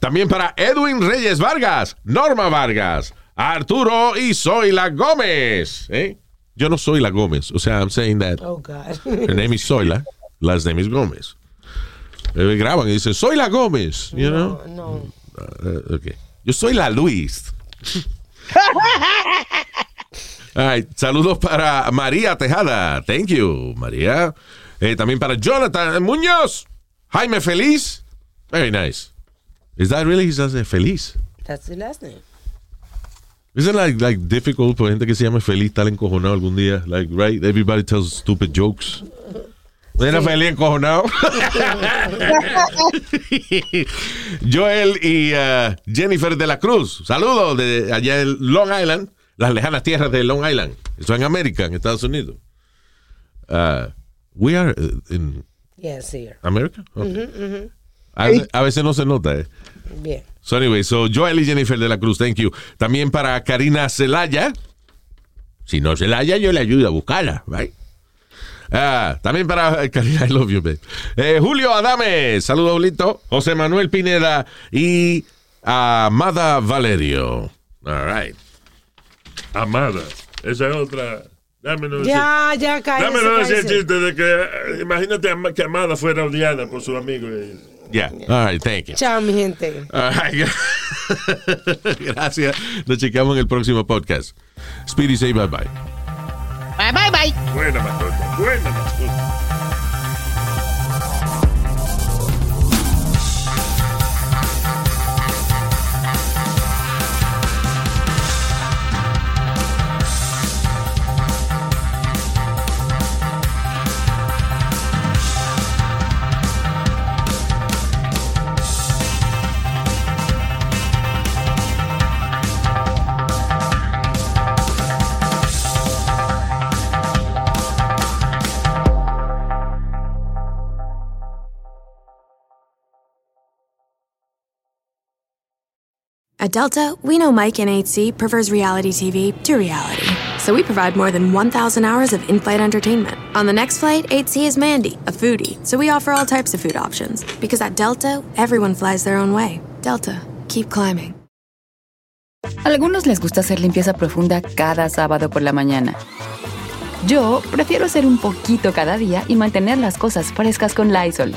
También para Edwin Reyes Vargas, Norma Vargas, Arturo y Zoila Gómez. ¿eh? Yo no soy la Gómez. O sea, I'm saying that Oh, God. her name is Zoila, last name is Gómez. Eh, graban y dicen, soy la Gómez, you know? No. Uh, okay. Yo soy la Luis. All right. Saludos para María Tejada. Thank you, María. Eh, también para Jonathan Muñoz. Jaime Feliz. Very nice. Is that really his last name? Feliz? That's the last name. Isn't like, like difficult por gente que se llama Feliz estar encojonado algún día? Like, right? Everybody tells stupid jokes. ¿No era feliz encojonado? Joel y uh, Jennifer de la Cruz. Saludos de allá en Long Island, las lejanas tierras de Long Island. Eso en América, en Estados Unidos. Uh, we are uh, in Yes, here. America? Okay. A, veces, a veces no se nota, eh. Bien. So anyway, so Joel y Jennifer de la Cruz, thank you. También para Karina Celaya. Si no Celaya, yo le ayudo a buscarla, right? Ah, también para Karina, I love you, babe. Eh, Julio Adame, saludos, Julito. José Manuel Pineda y Amada Valerio. All right. Amada. Esa es otra. Dame no decir, Ya, ya, cállese, el cállese. chiste de que eh, imagínate que Amada fuera odiada por su amigo. eh. Yeah. All right, thank you. Chao, mi gente. All right. Gracias. Nos chequeamos en el próximo podcast. Speedy say bye bye. Bye, bye, bye. Buena mascota, buena mascota. At Delta, we know Mike in 8C prefers reality TV to reality. So we provide more than 1,000 hours of in flight entertainment. On the next flight, 8C is Mandy, a foodie. So we offer all types of food options. Because at Delta, everyone flies their own way. Delta, keep climbing. Algunos les gusta hacer limpieza profunda cada sábado por la mañana. Yo prefiero hacer un poquito cada día y mantener las cosas frescas con Lysol.